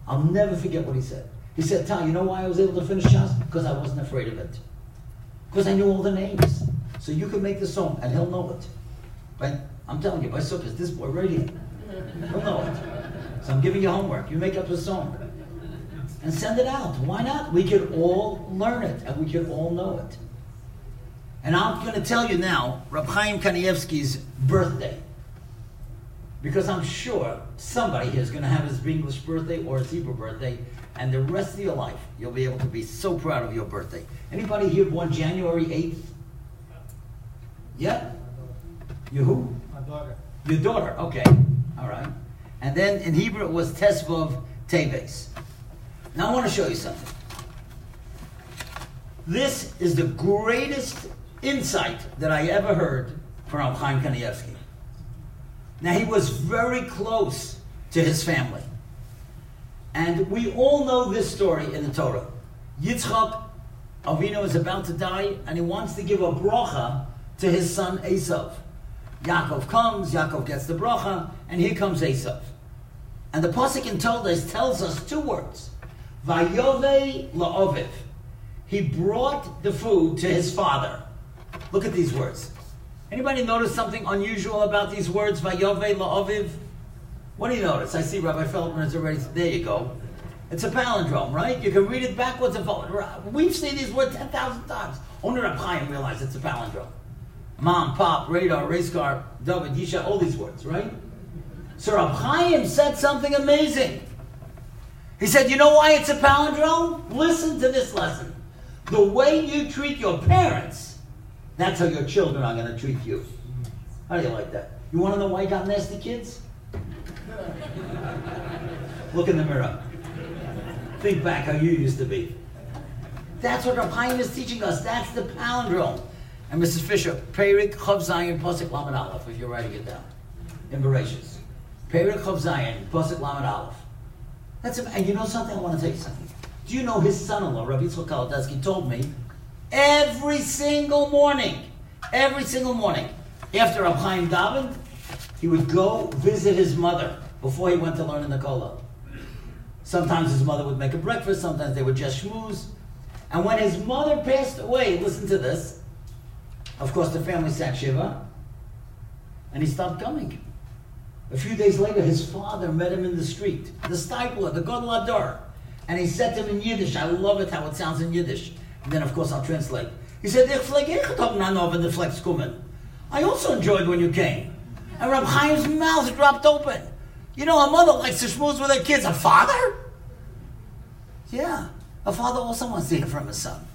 Speaker 3: I'll never forget what he said. He said, Tal, you know why I was able to finish Shas? Because I wasn't afraid of it. Because I knew all the names. So you can make the song and he'll know it. But I'm telling you, by Sukkot, this boy right here, he'll know it. So I'm giving you homework. You make up the song and send it out. Why not? We could all learn it and we could all know it. And I'm going to tell you now, Rab Chaim Kanievsky's birthday. Because I'm sure somebody here is going to have his English birthday or his Hebrew birthday, and the rest of your life, you'll be able to be so proud of your birthday. Anybody here born January 8th? Yeah? You who?
Speaker 4: My daughter.
Speaker 3: Your daughter, okay. All right. And then in Hebrew it was Tesvav Teves. Now I want to show you something. This is the greatest insight that I ever heard from Chaim Kanievsky. Now he was very close to his family. And we all know this story in the Torah. Yitzchak Avinu is about to die and he wants to give a bracha to his son Esav. Yaakov comes, Yaakov gets the bracha, and here comes Esav. And the pasuk in Toldos tells us two words: Vayove la'oviv. He brought the food to his father. Look at these words. Anybody notice something unusual about these words? Vayove la'oviv. What do you notice? I see Rabbi Feldman is already. There you go. It's a palindrome, right? You can read it backwards and forwards. We've seen these words 10,000 times. Only Rabbi Chaim realized it's a palindrome. Mom, pop, radar, race car, David, Yisha, all these words, right? So Rab Chaim said something amazing. He said, You know why it's a palindrome? Listen to this lesson. The way you treat your parents, that's how your children are going to treat you. How do you like that? You want to know why I got nasty kids? Look in the mirror. Think back how you used to be. That's what Rab Chaim is teaching us. That's the palindrome. And Mrs. Fisher, Perik Chav Zayin Pasuk Lamed Aleph, if you're writing it down in Bereshis. Perik Chav Zayin Pasuk Lamed Aleph. That's and you know something? I want to tell you something. Do you know his son-in-law, Rabbi Yitzchak Kolodetsky, told me every single morning, every single morning, after Rab Chaim davened, he would go visit his mother before he went to learn in the kollel. Sometimes his mother would make a breakfast, sometimes they would just schmooze. And when his mother passed away, listen to this, of course the family sat Shiva, and he stopped coming. A few days later, his father met him in the street, the Steipler, the Gadol HaDor. And he said to him in Yiddish, I love it how it sounds in Yiddish. And then, of course, I'll translate. He said, I also enjoyed when you came. And Rab Chaim's mouth dropped open. You know, a mother likes to schmooze with her kids. A father? Yeah. A father also wants to hear from his son.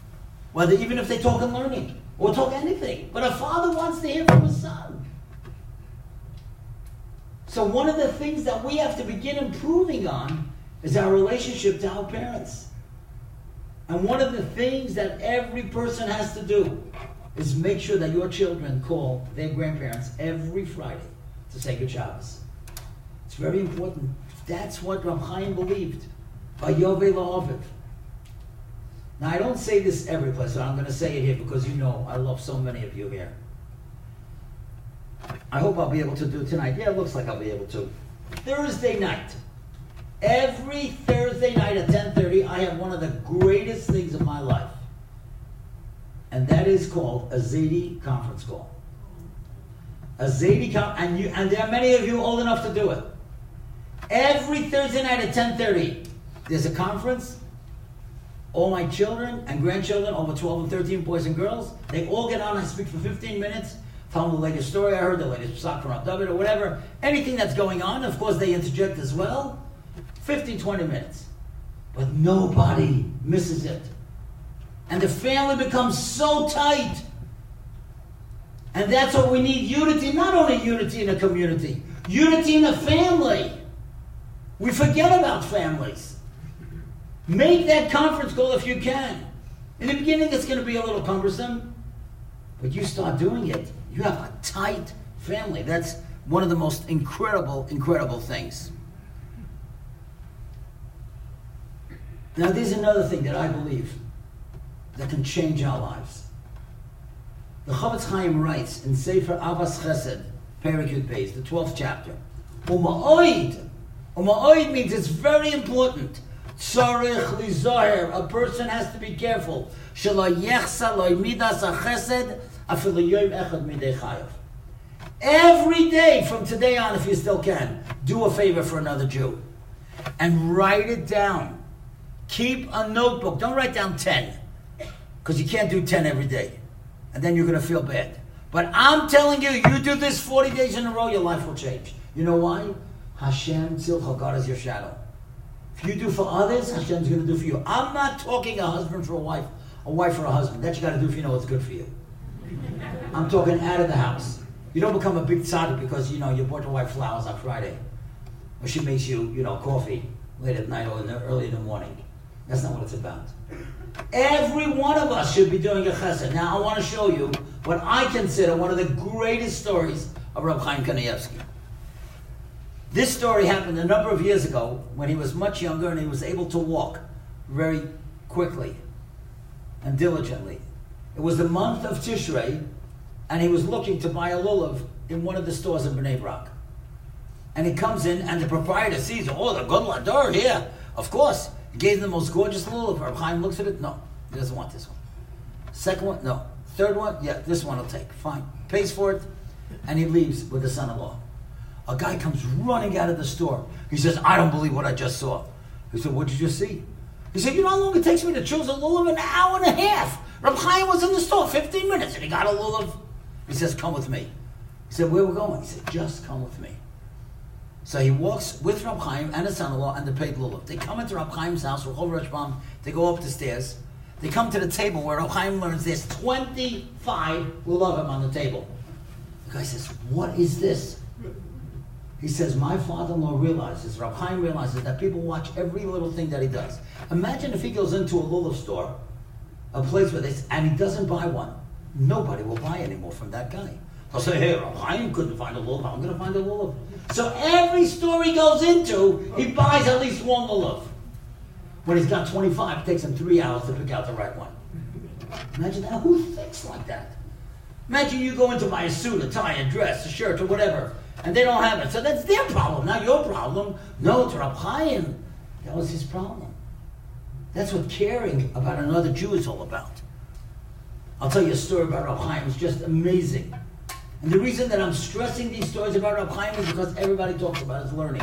Speaker 3: Whether even if they talk in learning or talk anything. But a father wants to hear from his son. So one of the things that we have to begin improving on is our relationship to our parents. And one of the things that every person has to do is make sure that your children call their grandparents every Friday to say good Shabbos. It's very important. That's what Rab Chaim believed. Vayove La'oviv. Now, I don't say this every place, so I'm going to say it here because you know I love so many of you here. I hope I'll be able to do tonight. Yeah, it looks like I'll be able to. Thursday night. Every Thursday night at 10:30, I have one of the greatest things of my life. And that is called a Zaidi conference call. A Zaidi con- and you and there are many of you old enough to do it. Every Thursday night at 10:30, there's a conference. All my children and grandchildren, over 12 and 13 boys and girls, they all get on. and speak for 15 minutes tell them the latest story I heard, the latest psak from or whatever, anything that's going on. Of course, they interject as well. 15, 20 minutes. But nobody misses it. And the family becomes so tight. And that's what we need unity, not only unity in a community, unity in a family. We forget about families. Make that conference call if you can. In the beginning, it's going to be a little cumbersome. But you start doing it, you have a tight family. That's one of the most incredible, incredible things. Now, there's another thing that I believe that can change our lives. The Chofetz Chaim writes in Sefer Ahavas Chesed, Perikut Beis, the 12th chapter, Uma'oid. Uma'oid means it's very important. Tzarech lizoher. A person has to be careful. Shelo yechsa midas chesed afilu yom echad chayav. Every day from today on, if you still can, do a favor for another Jew. And write it down. Keep a notebook. Don't write down 10, because you can't do 10 every day. And then you're going to feel bad. But I'm telling you, you do this 40 days in a row, your life will change. You know why? Hashem Tzilcha, God is your shadow. If you do for others, Hashem's going to do for you. I'm not talking a husband for a wife, a wife for a husband. That you got to do if you know what's good for you. I'm talking out of the house. You don't become a big tzaddik because you know you bought your wife flowers on Friday, or she makes you you know coffee late at night or in the, early in the morning. That's not what it's about. Every one of us should be doing a chesed. Now I want to show you what I consider one of the greatest stories of Reb Chaim Kanievsky. This story happened a number of years ago when he was much younger and he was able to walk very quickly and diligently. It was the month of Tishrei, and he was looking to buy a lulav in one of the stores in Bnei Brak. And he comes in, and the proprietor sees, oh, the Gadol HaDor here. Of course, gave him the most gorgeous lulav. Reb Chaim looks at it, no, he doesn't want this one. Second one, no. Third one, yeah, this one will take. Fine. Pays for it, and he leaves with the son-in-law. A guy comes running out of the store. He says, I don't believe what I just saw. He said, What did you just see? He said, You know how long it takes me to choose a lulav? An hour and a half. Reb Chaim was in the store 15 minutes and he got a lulav. He says, Come with me. He said, Where we going? He said, Just come with me. So he walks with Reb Chaim and his son-in-law and the paid lulav. They come into Reb Chaim's house, Rashbam. They go up the stairs. They come to the table where Reb Chaim learns there's 25 lulavim on the table. The guy says, What is this? He says, My father in law realizes, Rab Chaim realizes that people watch every little thing that he does. Imagine if he goes into a lulav store, a place where they, and he doesn't buy one. Nobody will buy anymore from that guy. I'll say, Hey, Rab Chaim couldn't find a lulav, I'm going to find a lulav. So every store he goes into, he buys at least one lulav. When he's got 25, it takes him three hours to pick out the right one. Imagine that. Who thinks like that? Imagine you go in to buy a suit, a tie, a dress, a shirt, or whatever and they don't have it. So that's their problem, not your problem. No, it's Rab Chaim. That was his problem. That's what caring about another Jew is all about. I'll tell you a story about Rab Chaim. It's just amazing. And the reason that I'm stressing these stories about Rab Chaim is because everybody talks about his learning.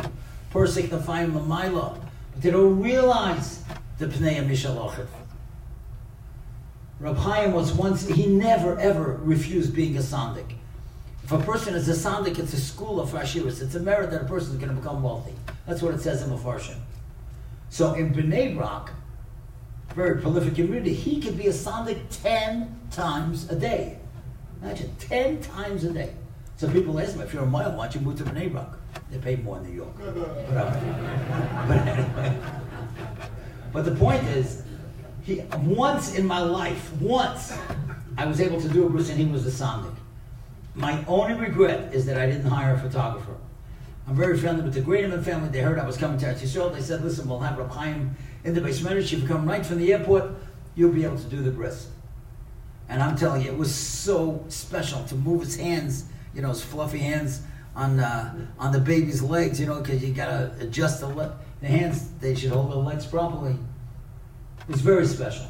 Speaker 3: Persik the Chaim Lamaila. But they don't realize the Pnei Mishalochit. Rab Chaim was once, he never ever refused being a Sandik. If a person is a sandik, it's a segulah l'ashirus. It's a merit that a person is going to become wealthy. That's what it says in Mefarshim. So in Bnei Brak, very prolific community, he could be a sandik 10 times a day. Imagine, 10 times a day. So people ask me, if you're a mohel, don't you move to Bnei Brak? They pay more in New York. But, uh, but [laughs] anyway. But the point is, he, once in my life, once, I was able to do a bris and he was the sandik. My only regret is that I didn't hire a photographer. I'm very friendly with the Greenman family. They heard I was coming to Eretz. They said, listen, we'll have Chaim in the base If you come right from the airport, you'll be able to do the bris. And I'm telling you, it was so special to move his hands, you know, his fluffy hands on uh, on the baby's legs, you know, because you got to adjust the, le- the hands. They should hold the legs properly. It was very special.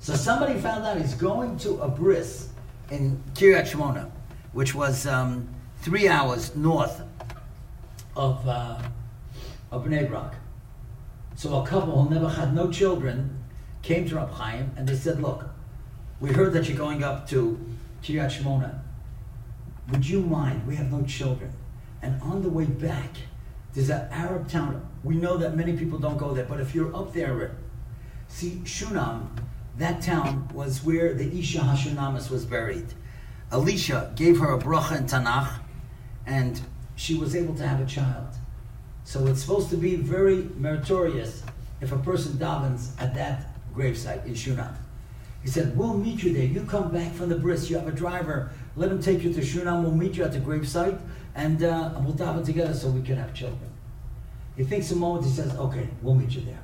Speaker 3: So somebody found out he's going to a bris in Kiryat Shmona which was um, three hours north of, uh, of Bnei Brak. So a couple who never had no children came to Rab Chaim and they said, look, we heard that you're going up to Kiryat Shmona. Would you mind? We have no children. And on the way back, there's an Arab town. We know that many people don't go there, but if you're up there, see, Shunam, that town was where the Isha Hashunamis was buried. Elisha gave her a bracha in Tanakh, and she was able to have a child. So it's supposed to be very meritorious if a person davens at that gravesite in Shunam. He said, We'll meet you there. You come back from the bris. You have a driver. Let him take you to Shunam. We'll meet you at the gravesite and, uh, we'll daven together so we can have children. He thinks a moment. He says, Okay, we'll meet you there.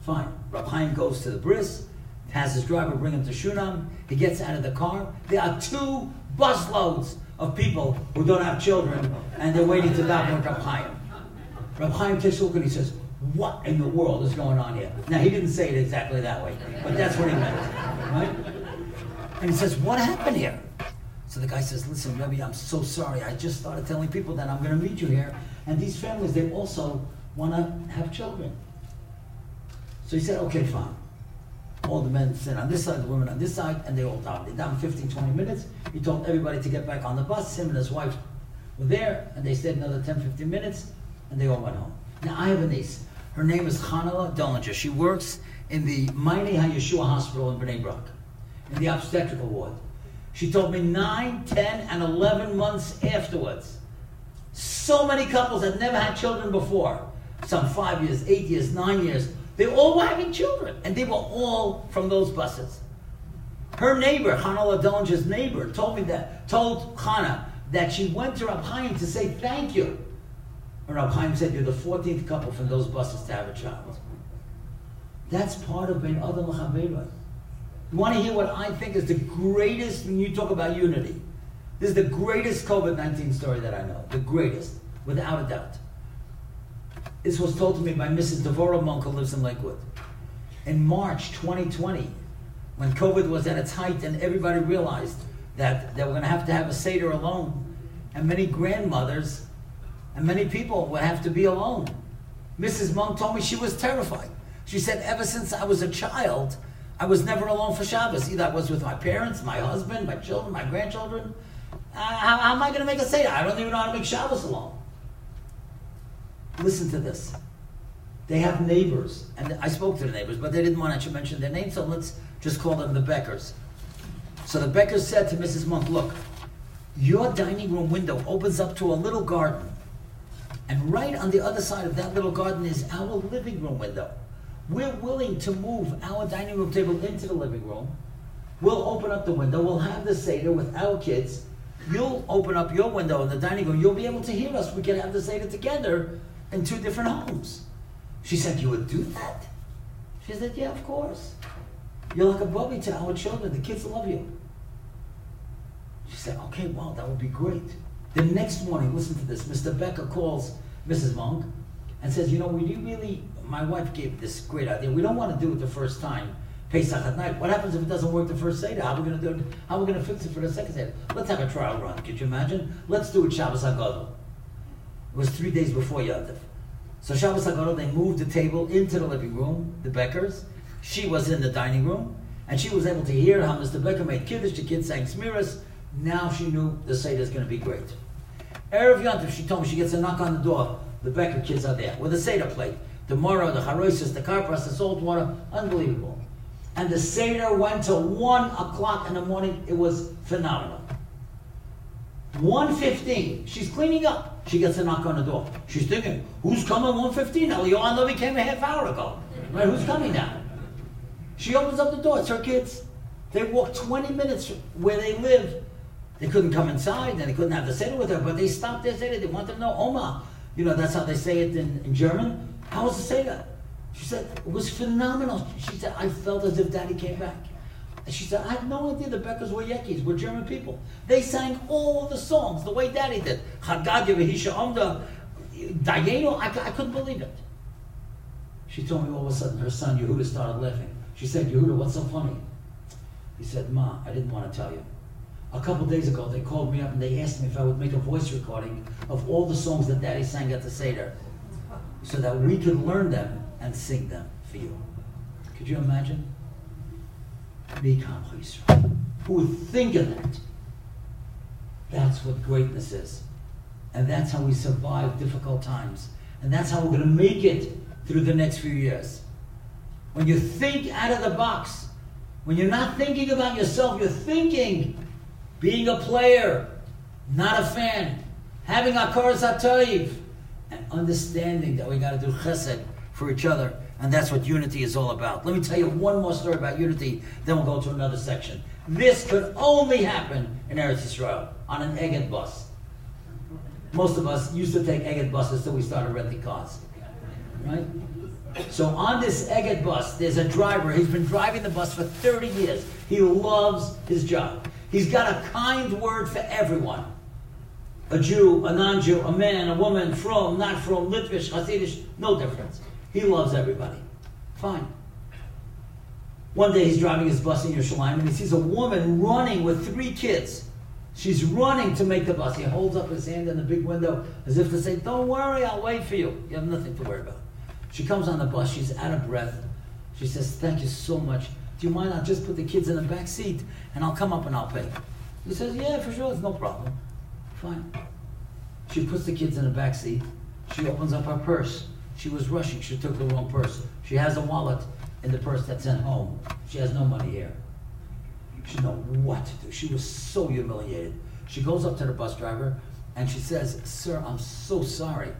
Speaker 3: Fine. Rab goes to the bris, has his driver bring him to Shunam. He gets out of the car. There are two busloads of people who don't have children and they're waiting to daven with. Rab Chaim takes a look and he says, What in the world is going on here? Now, he didn't say it exactly that way, but that's what he meant. Right? And he says, What happened here? So the guy says, Listen, Rebbe, I'm so sorry. I just started telling people that I'm going to meet you here. And these families, they also want to have children. So he said, Okay, fine. All the men sit on this side, the women on this side, and they all down. They down 15, 20 minutes. He told everybody to get back on the bus. Him and his wife were there, and they stayed another 10, 15 minutes, and they all went home. Now, I have a niece. Her name is Hanala Dollinger. She works in the Mayanei HaYeshua Hospital in Bnei Brak, in the obstetrical ward. She told me 9, 10, and 11 months afterwards. So many couples had never had children before. Some five years, eight years, nine years. They all were having children, and they were all from those buses. Her neighbor, Hannah Ladonja's neighbor, told me that, told Hannah that she went to Rab to say thank you. And Rab Chaim said, You're the 14th couple from those buses to have a child. That's part of being Adam L'Chavera. You want to hear what I think is the greatest, when you talk about unity, this is the greatest COVID 19 story that I know. The greatest, without a doubt. This was told to me by Mrs. Devorah Monk, who lives in Lakewood. In March 2020, when COVID was at its height and everybody realized that they were going to have to have a Seder alone, and many grandmothers and many people would have to be alone. Mrs. Monk told me she was terrified. She said, ever since I was a child, I was never alone for Shabbos. Either I was with my parents, my husband, my children, my grandchildren. Uh, how, how am I going to make a Seder? I don't even know how to make Shabbos alone. Listen to this. They have neighbors, and I spoke to the neighbors, but they didn't want to mention their names, so let's just call them the Beckers. So the Beckers said to Mrs. Monk, Look, your dining room window opens up to a little garden. And right on the other side of that little garden is our living room window. We're willing to move our dining room table into the living room. We'll open up the window. We'll have the Seder with our kids. You'll open up your window in the dining room. You'll be able to hear us. We can have the Seder together in two different homes. She said, You would do that? She said, Yeah, of course. You're like a bubby to our children. The kids love you. She said, Okay, wow, that would be great. The next morning, listen to this. Mr. Becker calls Mrs. Monk and says, You know, we really, my wife gave this great idea. We don't want to do it the first time, Pesach at night. What happens if it doesn't work the first Seder? How are we going to do it? How are we going to fix it for the second Seder? Let's have a trial run. Could you imagine? Let's do it Shabbos HaGadol. It was three days before Yontif. So Shabbos HaGadol, they moved the table into the living room, the Beckers. She was in the dining room, and she was able to hear how Mr. Becker made Kiddush, the kids sang Zmiros. Now she knew the Seder is going to be great. Erev Yontif, she told me she gets a knock on the door. The Becker kids are there with a Seder plate. The the Haroisis, the Karpas, the salt water, unbelievable. And the Seder went to 1 o'clock in the morning. It was phenomenal. 1.15, she's cleaning up. She gets a knock on the door. She's thinking, who's coming 1.15? Eliyahu HaNavi came a half hour ago. Right, who's coming now? She opens up the door. It's her kids. They walk 20 minutes where they live. They couldn't come inside, and they couldn't have the Seder with her, but they stopped their Seder. They wanted to know, Oma, you know, that's how they say it in, in German. How was the Seder? She said, it was phenomenal. She said, I felt as if Daddy came back. And she said, I had no idea the Beckers were Yekis, were German people. They sang all the songs the way Daddy did. Chagad Yevahisha Omda, Dayeno, I, I couldn't believe it. She told me all of a sudden her son Yehuda started laughing. She said, Yehuda, what's so funny? He said, Ma, I didn't want to tell you. A couple days ago, they called me up and they asked me if I would make a voice recording of all the songs that Daddy sang at the Seder so that we could learn them and sing them for you. Could you imagine? Who would think of that? That's what greatness is. And that's how we survive difficult times. And that's how we're going to make it through the next few years. When you think out of the box, when you're not thinking about yourself, you're thinking being a player, not a fan, having a Koras HaToiv, and understanding that we got to do chesed for each other And that's what unity is all about. Let me tell you one more story about unity, then we'll go to another section. This could only happen in Eretz Israel on an Egged bus. Most of us used to take Egged buses till we started renting cars. Right? So on this Egged bus, there's a driver. He's been driving the bus for 30 years. He loves his job. He's got a kind word for everyone. A Jew, a non-Jew, a man, a woman, from, not from, Litvish, Hasidish, no difference. He loves everybody. Fine. One day he's driving his bus in Yerushalayim and he sees a woman running with three kids. She's running to make the bus. He holds up his hand in the big window as if to say, Don't worry, I'll wait for you. You have nothing to worry about. She comes on the bus, she's out of breath. She says, Thank you so much. Do you mind? I'll just put the kids in the back seat and I'll come up and I'll pay. He says, Yeah, for sure, it's no problem. Fine. She puts the kids in the back seat. She opens up her purse. She was rushing. She took the wrong purse. She has a wallet in the purse that's at home. She has no money here. She know what to do. She was so humiliated. She goes up to the bus driver and she says, Sir, I'm so sorry,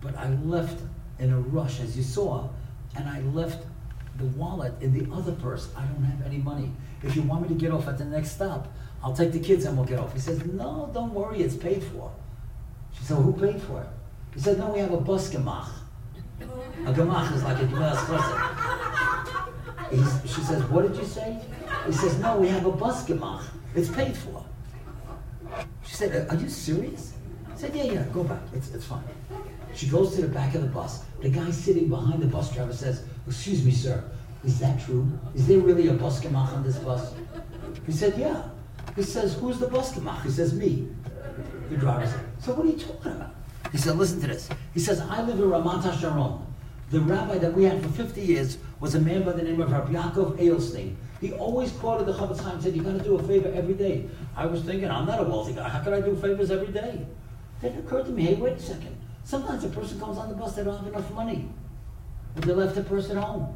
Speaker 3: but I left in a rush, as you saw, and I left the wallet in the other purse. I don't have any money. If you want me to get off at the next stop, I'll take the kids and we'll get off. He says, No, don't worry, it's paid for. She said, Who paid for it? He said, No, we have a bus gemach. A gemach is like a gemas chesed. She says, What did you say? He says, No, we have a bus gemach. It's paid for. She said, Are you serious? He said, Yeah, yeah, go back. It's, it's fine. She goes to the back of the bus. The guy sitting behind the bus driver says, Excuse me, sir, is that true? Is there really a bus gemach on this bus? He said, Yeah. He says, Who's the bus gemach? He says, Me. The driver said, So what are you talking about? He said, Listen to this. He says, I live in Ramat HaSharon. The rabbi that we had for 50 years was a man by the name of Rabbi Yaakov Eilstein. He always quoted the Chofetz Chaim and said, You got to do a favor every day. I was thinking, I'm not a wealthy guy. How can I do favors every day? Then it occurred to me, hey, wait a second. Sometimes a person comes on the bus, they don't have enough money. Or they left the person home.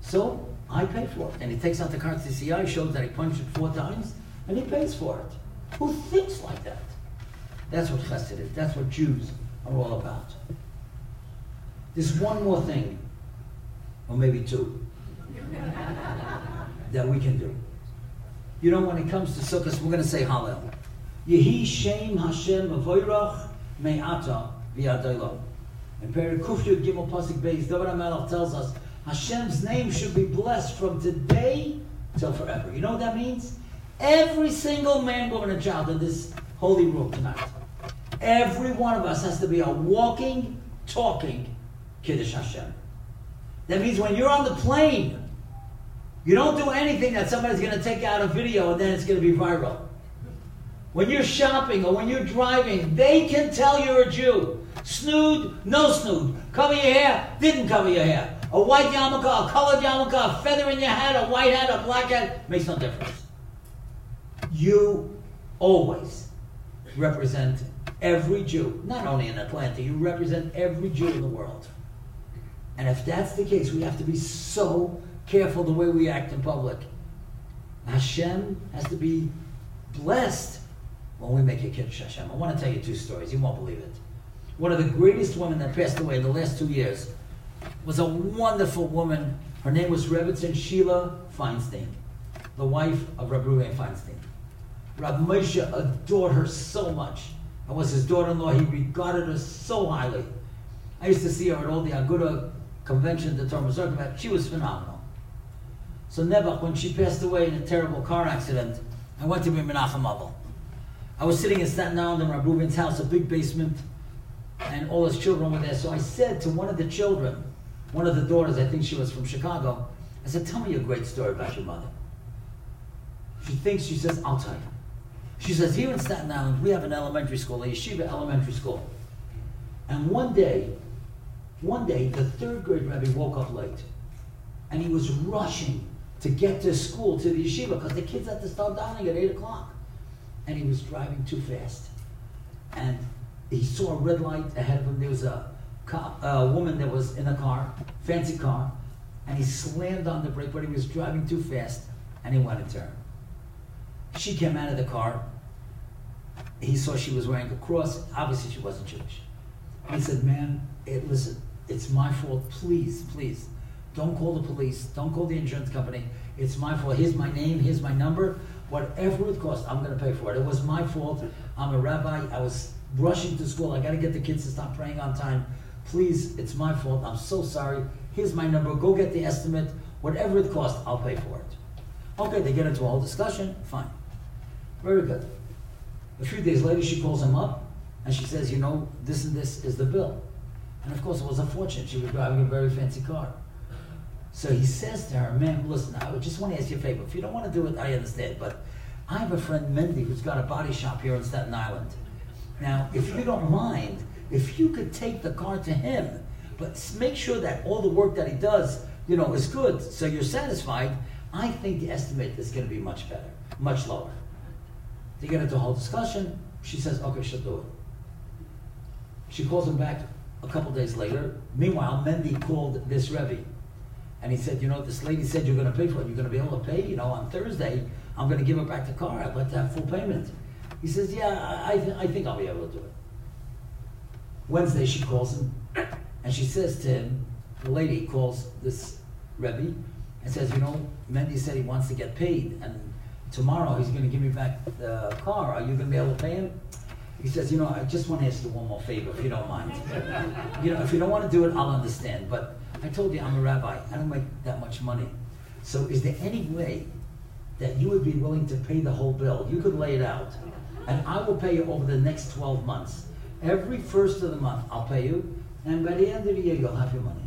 Speaker 3: So I pay for it. And he takes out the card CCI, shows that he punched it four times, and he pays for it. Who thinks like that? That's what chesed is. That's what Jews are all about. There's one more thing, or maybe two, [laughs] that we can do. You know, when it comes to Sukkot, we're going to say Hallel. Yehi Shem Hashem Avoirach Me'ata V'Yadaylo. In Perik Kufyud Gimel Pasik Beis, David HaMelech tells us Hashem's name should be blessed from today till forever. You know what that means? Every single man, woman, and child in this holy room tonight, every one of us has to be a walking, talking Kiddush Hashem. That means when you're on the plane, you don't do anything that somebody's going to take out a video and then it's going to be viral. When you're shopping or when you're driving, they can tell you're a Jew. Snood, no snood. Cover your hair, didn't cover your hair. A white yarmulke, a colored yarmulke, a feather in your hat, a white hat, a black hat, makes no difference. You always represent every Jew, not only in Atlanta, you represent every Jew in the world. And if that's the case, we have to be so careful the way we act in public. Hashem has to be blessed when we make a Kiddush Hashem. I want to tell you two stories. You won't believe it. One of the greatest women that passed away in the last two years was a wonderful woman. Her name was Rebbetzin Sheila Feinstein, the wife of Rabbi Reuven Feinstein. Rabbi Moshe adored her so much. I was his daughter-in-law. He regarded her so highly. I used to see her at all the Aguda convention, the Torah Umesorah. She was phenomenal. So Nebuch, when she passed away in a terrible car accident, I went to be Menachem Avel. I was sitting in Staten Island in Rabbi Reuven's house, a big basement, and all his children were there. So I said to one of the children, one of the daughters, I think she was from Chicago, I said, Tell me a great story about your mother. She thinks, she says, I'll tell you. She says, Here in Staten Island, we have an elementary school, a yeshiva elementary school. And one day, one day, the third grade rabbi woke up late. And he was rushing to get to school, to the yeshiva, because the kids had to start dining at 8 o'clock. And he was driving too fast. And he saw a red light ahead of him. There was a, a woman that was in a car, fancy car, and he slammed on the brake, but he was driving too fast, and he went into her. She came out of the car. He saw she was wearing a cross. Obviously, she wasn't Jewish. He said, "Man, it, listen, it's my fault. Please, please, don't call the police. Don't call the insurance company. It's my fault. Here's my name. Here's my number. Whatever it costs, I'm going to pay for it. It was my fault. I'm a rabbi. I was rushing to school. I got to get the kids to stop praying on time. Please, it's my fault. I'm so sorry. Here's my number. Go get the estimate. Whatever it costs, I'll pay for it. Okay, they get into a whole discussion. Fine. Very good. A few days later, she calls him up and she says, You know, this and this is the bill. And of course, it was unfortunate. She was driving a very fancy car. So he says to her, Ma'am, listen, I just want to ask you a favor. If you don't want to do it, I understand. But I have a friend, Mendy, who's got a body shop here in Staten Island. Now, if you don't mind, if you could take the car to him, but make sure that all the work that he does, you know, is good, so you're satisfied, I think the estimate is going to be much better, much lower. They get into a whole discussion. She says, okay, she'll do it. She calls him back a couple days later. Meanwhile, Mendy called this Rebbe. And he said, you know, this lady said you're going to pay for it. You're going to be able to pay, you know, on Thursday. I'm going to give her back the car. I'd like to have full payment. He says, yeah, I, th- I think I'll be able to do it. Wednesday, she calls him. And she says to him, the lady calls this Rebbe and says, you know, Mendy said he wants to get paid. And tomorrow he's going to give me back the car. Are you going to be able to pay him? He says, you know, I just want to ask you one more favor, if you don't mind. [laughs] you know, if you don't want to do it, I'll understand. But I told you I'm a rabbi. I don't make that much money. So is there any way that you would be willing to pay the whole bill? You could lay it out. And I will pay you over the next 12 months. Every first of the month, I'll pay you. And by the end of the year, you'll have your money.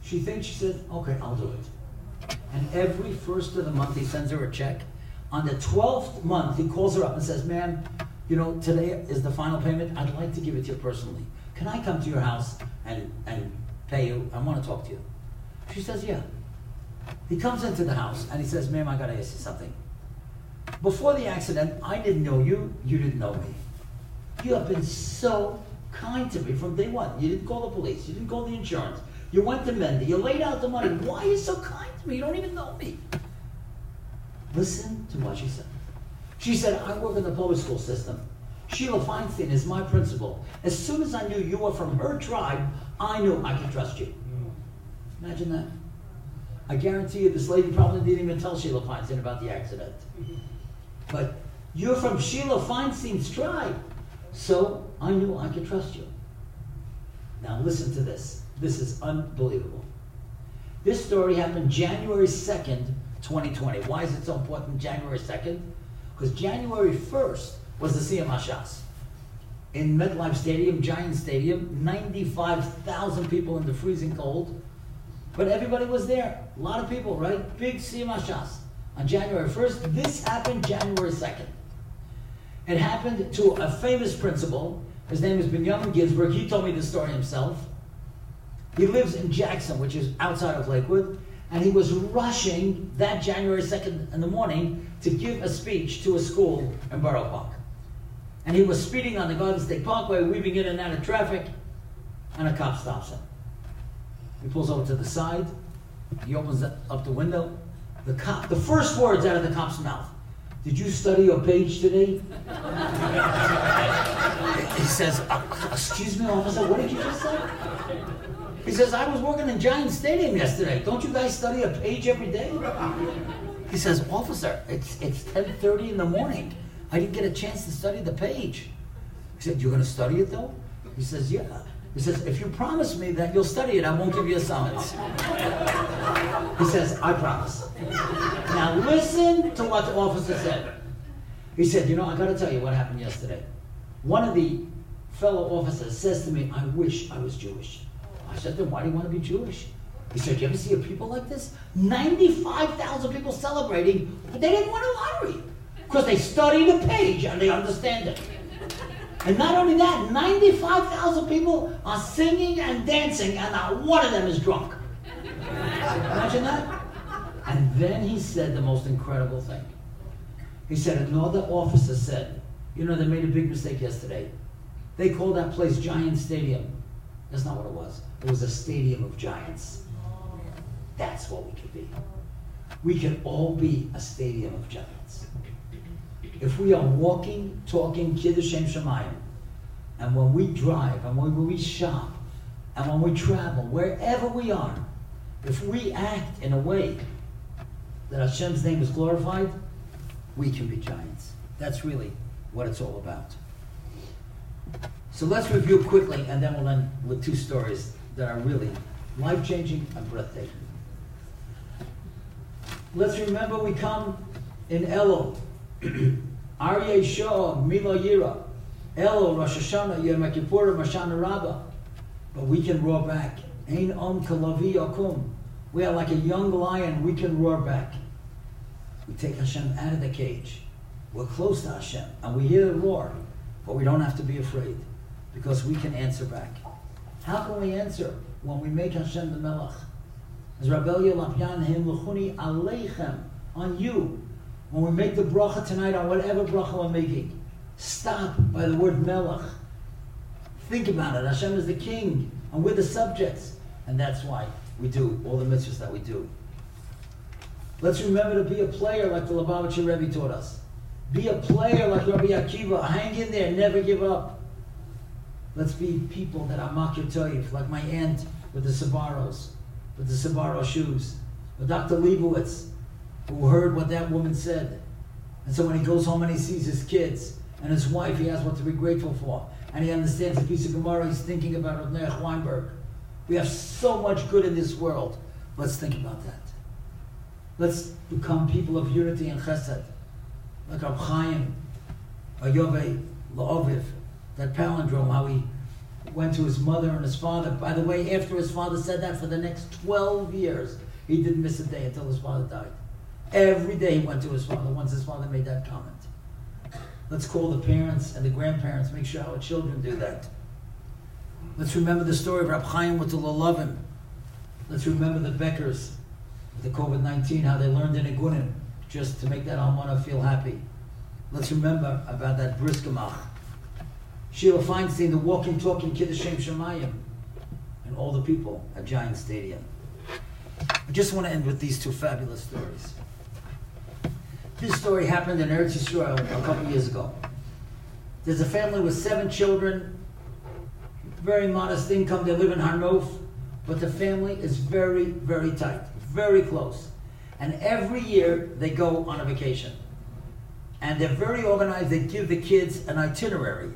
Speaker 3: She thinks, she said, okay, I'll do it. And every first of the month, he sends her a check. On the 12th month, he calls her up and says, ma'am, you know, today is the final payment. I'd like to give it to you personally. Can I come to your house and, and pay you? I want to talk to you. She says, yeah. He comes into the house and he says, ma'am, I got to ask you something. Before the accident, I didn't know you. You didn't know me. You have been so kind to me from day one. You didn't call the police. You didn't call the insurance. You went to Mendy. You laid out the money. Why are you so kind to me? You don't even know me. Listen to what she said. She said, I work in the public school system. Sheila Feinstein is my principal. As soon as I knew you were from her tribe, I knew I could trust you. Imagine that. I guarantee you this lady probably didn't even tell Sheila Feinstein about the accident. But you're from Sheila Feinstein's tribe. So I knew I could trust you. Now listen to this. This is unbelievable. This story happened January 2nd, 2020. Why is it so important January 2nd? Because January 1st was the Hashas. In MetLife Stadium, Giant Stadium, 95,000 people in the freezing cold. But everybody was there. A lot of people, right? Big Hashas. On January 1st, this happened January 2nd. It happened to a famous principal. His name is Benjamin Ginsberg. He told me the story himself. He lives in Jackson, which is outside of Lakewood, and he was rushing that January 2nd in the morning to give a speech to a school in Borough Park. And he was speeding on the Garden State Parkway, weaving in and out of traffic, and a cop stops him. He pulls over to the side, he opens up the window. The cop, the first words out of the cop's mouth, did you study your page today? [laughs] he says, uh, excuse me, officer, what did you just say? He says, I was working in Giant Stadium yesterday. Don't you guys study a page every day? He says, officer, it's, it's 10.30 in the morning. I didn't get a chance to study the page. He said, you're going to study it though? He says, yeah. He says, if you promise me that you'll study it, I won't give you a summons. He says, I promise. Now listen to what the officer said. He said, you know, I got to tell you what happened yesterday. One of the fellow officers says to me, I wish I was Jewish. I said, then why do you want to be Jewish? He said, you ever see a people like this? 95,000 people celebrating, but they didn't win a lottery. Because they study the page and they understand it. And not only that, 95,000 people are singing and dancing, and not one of them is drunk. Imagine that. And then he said the most incredible thing. He said, another officer said, you know, they made a big mistake yesterday. They called that place Giant Stadium. That's not what it was. It was a stadium of giants. That's what we could be. We can all be a stadium of giants. If we are walking, talking Kiddush Shem Shamayim, and when we drive, and when we shop, And when we travel, wherever we are, if we act in a way that Hashem's name is glorified, we can be giants. That's really what it's all about. So let's review quickly, and then we'll end with two stories that are really life changing and breathtaking. Let's remember we come in Elul. [clears throat] Aryeh Shah, Mila Yira. Elul, Rosh Hashanah, Yom Kippur, Hoshana Rabbah. But we can roar back. Ein Om Kalavi Akum. We are like a young lion, we can roar back. We take Hashem out of the cage. We're close to Hashem, and we hear the roar, but we don't have to be afraid because we can answer back. How can we answer when we make Hashem the Melech? As Reb Elya Lopian Him Luchuni Aleichem on you. When we make the bracha tonight on whatever bracha we're making, stop by the word Melech. Think about it. Hashem is the king, and we're the subjects, and that's why we do all the mitzvahs that we do. Let's remember to be a player like the Lubavitcher Rebbe taught us. Be a player like Rabbi Akiva. Hang in there, never give up. Let's be people that are makir toiv, like my aunt with the Sbarro's, with the Sbarro shoes, with Dr. Leibowitz, who heard what that woman said. And so when he goes home and he sees his kids and his wife, he has what to be grateful for. And he understands the piece of Gemara, he's thinking about Rav Weinberg. We have so much good in this world. Let's think about that. Let's become people of unity and chesed. Like Rab Chaim, Vayove, La'oviv, that palindrome, how he went to his mother and his father. By the way, after his father said that, for the next 12 years, he didn't miss a day until his father died. Every day he went to his father once his father made that comment. Let's call the parents and the grandparents, make sure our children do that. Let's remember the story of Rab Chaim with the Lulavim. Let's remember the Beckers with the COVID 19, how they learned in Igunin just to make that Almana feel happy. Let's remember about that Briskamach. Sheila Feinstein, the walking, talking Kiddush Shem Shamayim, and all the people at Giant Stadium. I just want to end with these two fabulous stories. This story happened in Eretz Yisrael a couple years ago. There's a family with seven children, very modest income. They live in Harnof, but the family is very, very tight, very close. And every year they go on a vacation. And they're very organized. They give the kids an itinerary.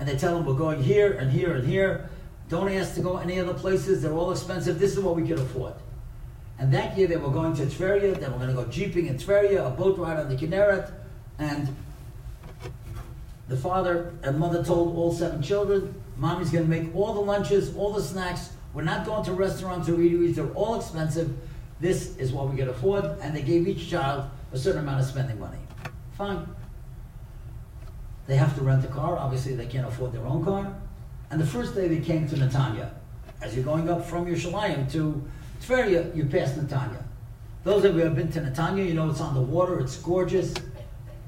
Speaker 3: And they tell them, we're going here and here and here. Don't ask to go any other places. They're all expensive. This is what we can afford. And that year they were going to Tveria. they we're going to go jeeping in Tveria, a boat ride on the Kinneret. And the father and mother told all seven children, Mommy's going to make all the lunches, all the snacks. We're not going to restaurants or eateries. They're all expensive. This is what we can afford. And they gave each child a certain amount of spending money. Fine. They have to rent a car. Obviously, they can't afford their own car. And the first day they came to Netanya. As you're going up from Yerushalayim to Tveria, uh, you pass Netanya. Those of you who have been to Netanya, you know it's on the water, it's gorgeous.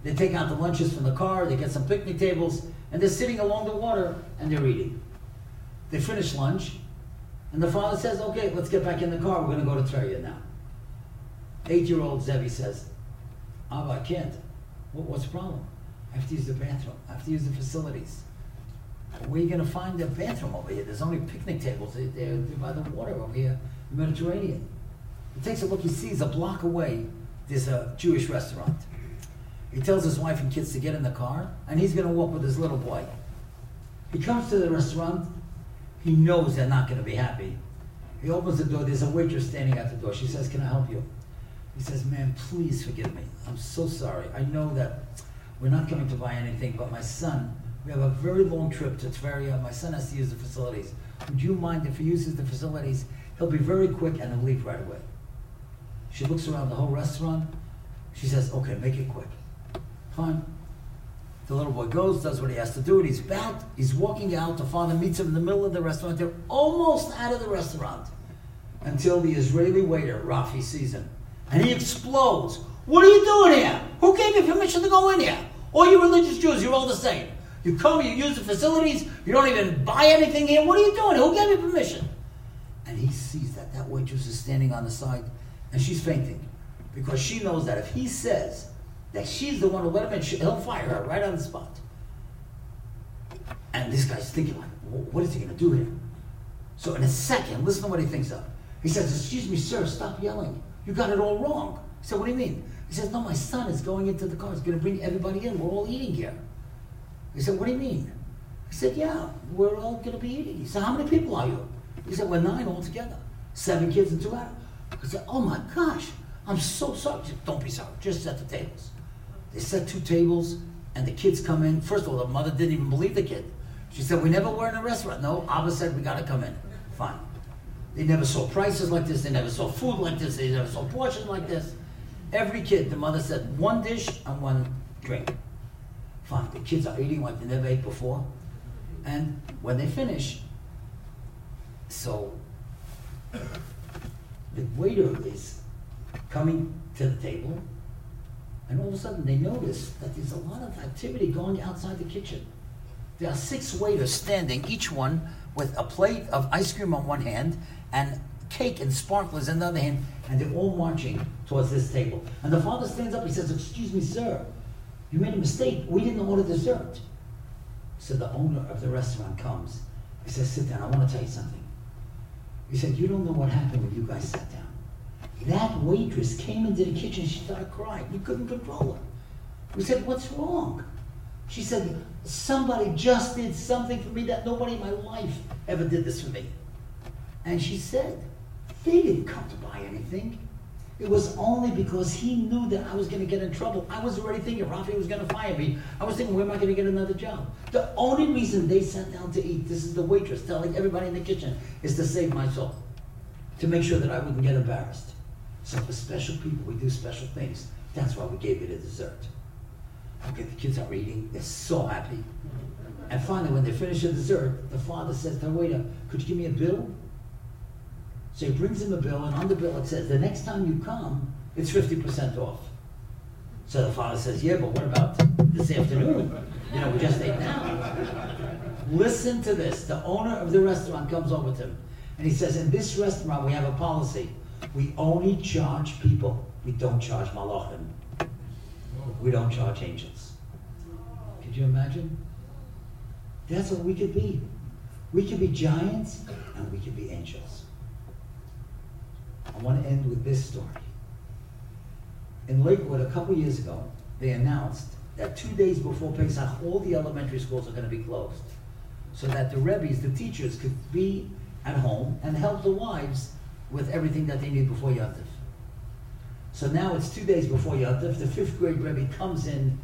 Speaker 3: They take out the lunches from the car, they get some picnic tables, and they're sitting along the water and they're eating. They finish lunch, and the father says, Okay, let's get back in the car, we're going to go to Tveria now. Eight year old Zevi says, Abba, I can't. what's the problem? I have to use the bathroom, I have to use the facilities. Where are you going to find a bathroom over here? There's only picnic tables. They're, they're by the water over here, the Mediterranean. He takes a look, he sees a block away, there's a Jewish restaurant. He tells his wife and kids to get in the car, and he's going to walk with his little boy. He comes to the restaurant. He knows they're not going to be happy. He opens the door. There's a waitress standing at the door. She says, Can I help you? He says, Ma'am, please forgive me. I'm so sorry. I know that we're not coming to buy anything, but my son we have a very long trip to Tveria. My son has to use the facilities. Would you mind if he uses the facilities? He'll be very quick and he'll leave right away. She looks around the whole restaurant. She says, okay, make it quick. Fine. The little boy goes, does what he has to do, and he's back. He's walking out. The father meets him in the middle of the restaurant. They're almost out of the restaurant until the Israeli waiter, Rafi, sees him. And he explodes. What are you doing here? Who gave you permission to go in here? All you religious Jews, you're all the same. You come, you use the facilities, you don't even buy anything here. What are you doing? Who gave you permission? And he sees that that waitress is standing on the side and she's fainting because she knows that if he says that she's the one who let him in, he'll fire her right on the spot. And this guy's thinking, like, what is he going to do here? So in a second, listen to what he thinks of. He says, Excuse me, sir, stop yelling. You got it all wrong. He said, What do you mean? He says, No, my son is going into the car. He's going to bring everybody in. We're all eating here. He said, What do you mean? He said, Yeah, we're all going to be eating. He said, How many people are you? He said, We're nine altogether. Seven kids and two adults. I said, Oh my gosh, I'm so sorry. Said, Don't be sorry. Just set the tables. They set two tables, and the kids come in. First of all, the mother didn't even believe the kid. She said, We never were in a restaurant. No, Abba said, We got to come in. Fine. They never saw prices like this. They never saw food like this. They never saw portions like this. Every kid, the mother said, one dish and one drink. Fine. The kids are eating like they never ate before. And when they finish, so the waiter is coming to the table, and all of a sudden they notice that there's a lot of activity going outside the kitchen. There are six waiters standing, each one with a plate of ice cream on one hand and cake and sparklers in the other hand, and they're all marching towards this table. And the father stands up, he says, Excuse me, sir, you made a mistake. We didn't order dessert. So the owner of the restaurant comes. He says, Sit down, I want to tell you something. He said, You don't know what happened when you guys sat down. That waitress came into the kitchen, she started crying. We couldn't control her. We said, What's wrong? She said, Somebody just did something for me that nobody in my life ever did this for me. And she said, They didn't come to buy anything. It was only because he knew that I was going to get in trouble. I was already thinking Rafi was going to fire me. I was thinking, where am I going to get another job? The only reason they sat down to eat, this is the waitress telling everybody in the kitchen, is to save my soul, to make sure that I wouldn't get embarrassed. So for special people, we do special things. That's why we gave you the dessert. Okay, the kids are eating. They're so happy. And finally, when they finish the dessert, the father says to the waiter, could you give me a bill? So he brings him a bill, and on the bill it says, the next time you come, it's 50% off. So the father says, yeah, but what about this afternoon? You know, we just ate now. Listen to this. The owner of the restaurant comes over to him, and he says, in this restaurant, we have a policy. We only charge people. We don't charge malachim. We don't charge angels. Could you imagine? That's what we could be. We could be giants, and we could be angels. I want to end with this story. In Lakewood, a couple years ago, they announced that two days before Pesach, all the elementary schools are going to be closed, so that the rebbes, the teachers, could be at home and help the wives with everything that they need before Yontif. So now it's two days before Yontif. The fifth grade rebbe comes in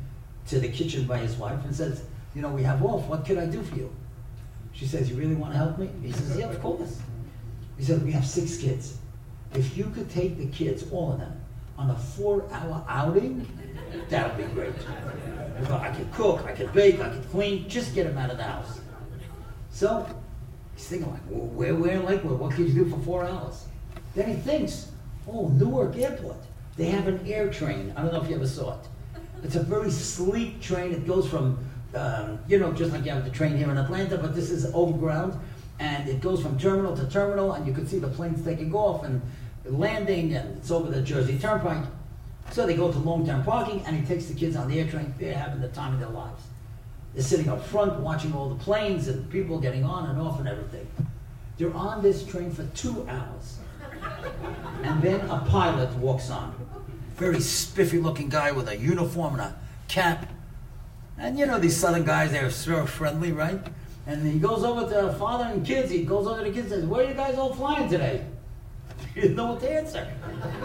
Speaker 3: to the kitchen by his wife and says, "You know, we have off. What could I do for you?" She says, "You really want to help me?" He says, "Yeah, of course." He said, "We have six kids. If you could take the kids, all of them, on a four-hour outing, that would be great. I could cook, I could bake, I could clean, just get them out of the house." So he's thinking like, well, "Where, where in Lakewood? What could you do for four hours?" Then he thinks, "Oh, Newark Airport. They have an air train. I don't know if you ever saw it. It's a very sleek train. It goes from, um, you know, just like you have the train here in Atlanta, but this is overground. And it goes from terminal to terminal, and you can see the planes taking off and landing, and it's over the Jersey Turnpike. So they go to long-term parking, and he takes the kids on the air train. They're having the time of their lives. They're sitting up front watching all the planes and people getting on and off and everything. They're on this train for two hours. And then a pilot walks on. Very spiffy looking guy with a uniform and a cap. And you know, these southern guys, they're so friendly, right? And he goes over to father and kids. He goes over to the kids and says, Where are you guys all flying today? He didn't know what to answer.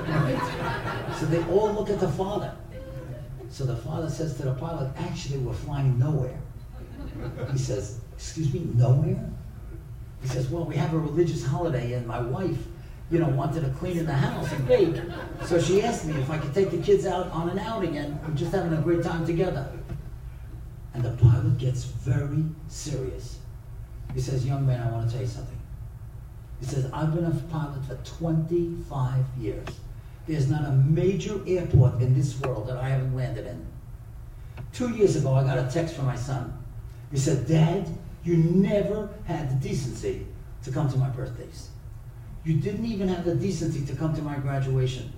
Speaker 3: Right? So they all look at the father. So the father says to the pilot, Actually, we're flying nowhere. He says, Excuse me, nowhere? He says, Well, we have a religious holiday, and my wife you know, wanted to clean in the house and bake. So she asked me if I could take the kids out on an outing and we're just having a great time together. And the pilot gets very serious. He says, Young man, I want to tell you something. He says, I've been a pilot for 25 years. There's not a major airport in this world that I haven't landed in. Two years ago, I got a text from my son. He said, Dad, you never had the decency to come to my birthdays. You didn't even have the decency to come to my graduation.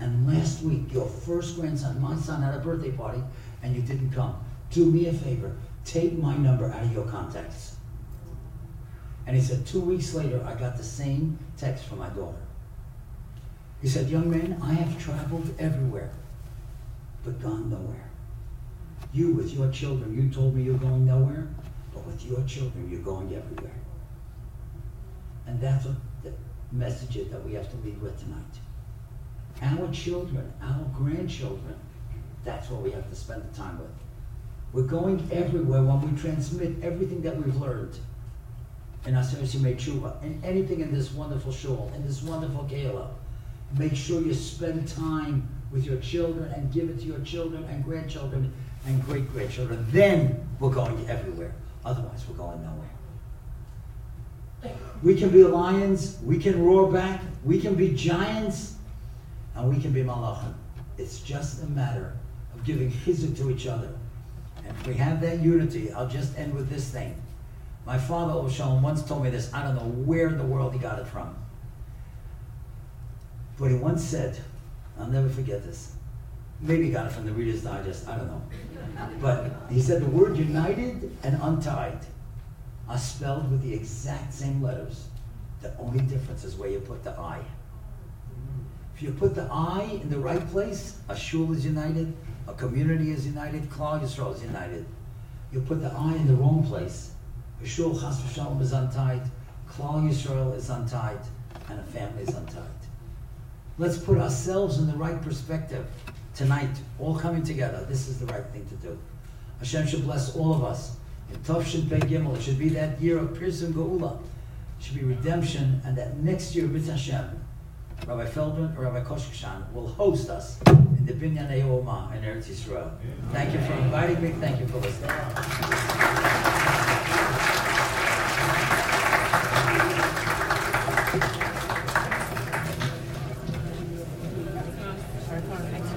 Speaker 3: And last week, your first grandson, my son, had a birthday party, and you didn't come. Do me a favor. Take my number out of your contacts. And he said, two weeks later, I got the same text from my daughter. He said, Young man, I have traveled everywhere, but gone nowhere. You, with your children, you told me you're going nowhere, but with your children, you're going everywhere. And that's what the message is that we have to leave with tonight. Our children, our grandchildren, that's what we have to spend the time with. We're going everywhere when we transmit everything that we've learned in Aseret Yemei Tshuva, and anything in this wonderful shul, in this wonderful gala. Make sure you spend time with your children and give it to your children and grandchildren and great grandchildren. Then we're going everywhere. Otherwise, we're going nowhere. We can be lions, we can roar back, we can be giants, and we can be malachim. It's just a matter of giving chizuk to each other. And if we have that unity, I'll just end with this thing. My father, Oshalom, once told me this. I don't know where in the world he got it from. But he once said, I'll never forget this. Maybe he got it from the Reader's Digest, I don't know. But he said the word united and untied are spelled with the exact same letters. The only difference is where you put the I. If you put the I in the right place, a shul is united, a community is united, Klal Yisrael is united. You put the I in the wrong place, a shul chas v'shalom is untied, Klal Yisrael is untied, and a family is untied. Let's put ourselves in the right perspective tonight, all coming together. This is the right thing to do. Hashem should bless all of us. In Tov Pei Gimel, it should be that year of Pirsim Geula. It should be redemption, and that next year, B'it Hashem, Rabbi Feldman or Rabbi Koshkshan will host us in the Binyan Oma in Eretz Yisrael. Thank you for inviting me. Thank you for listening.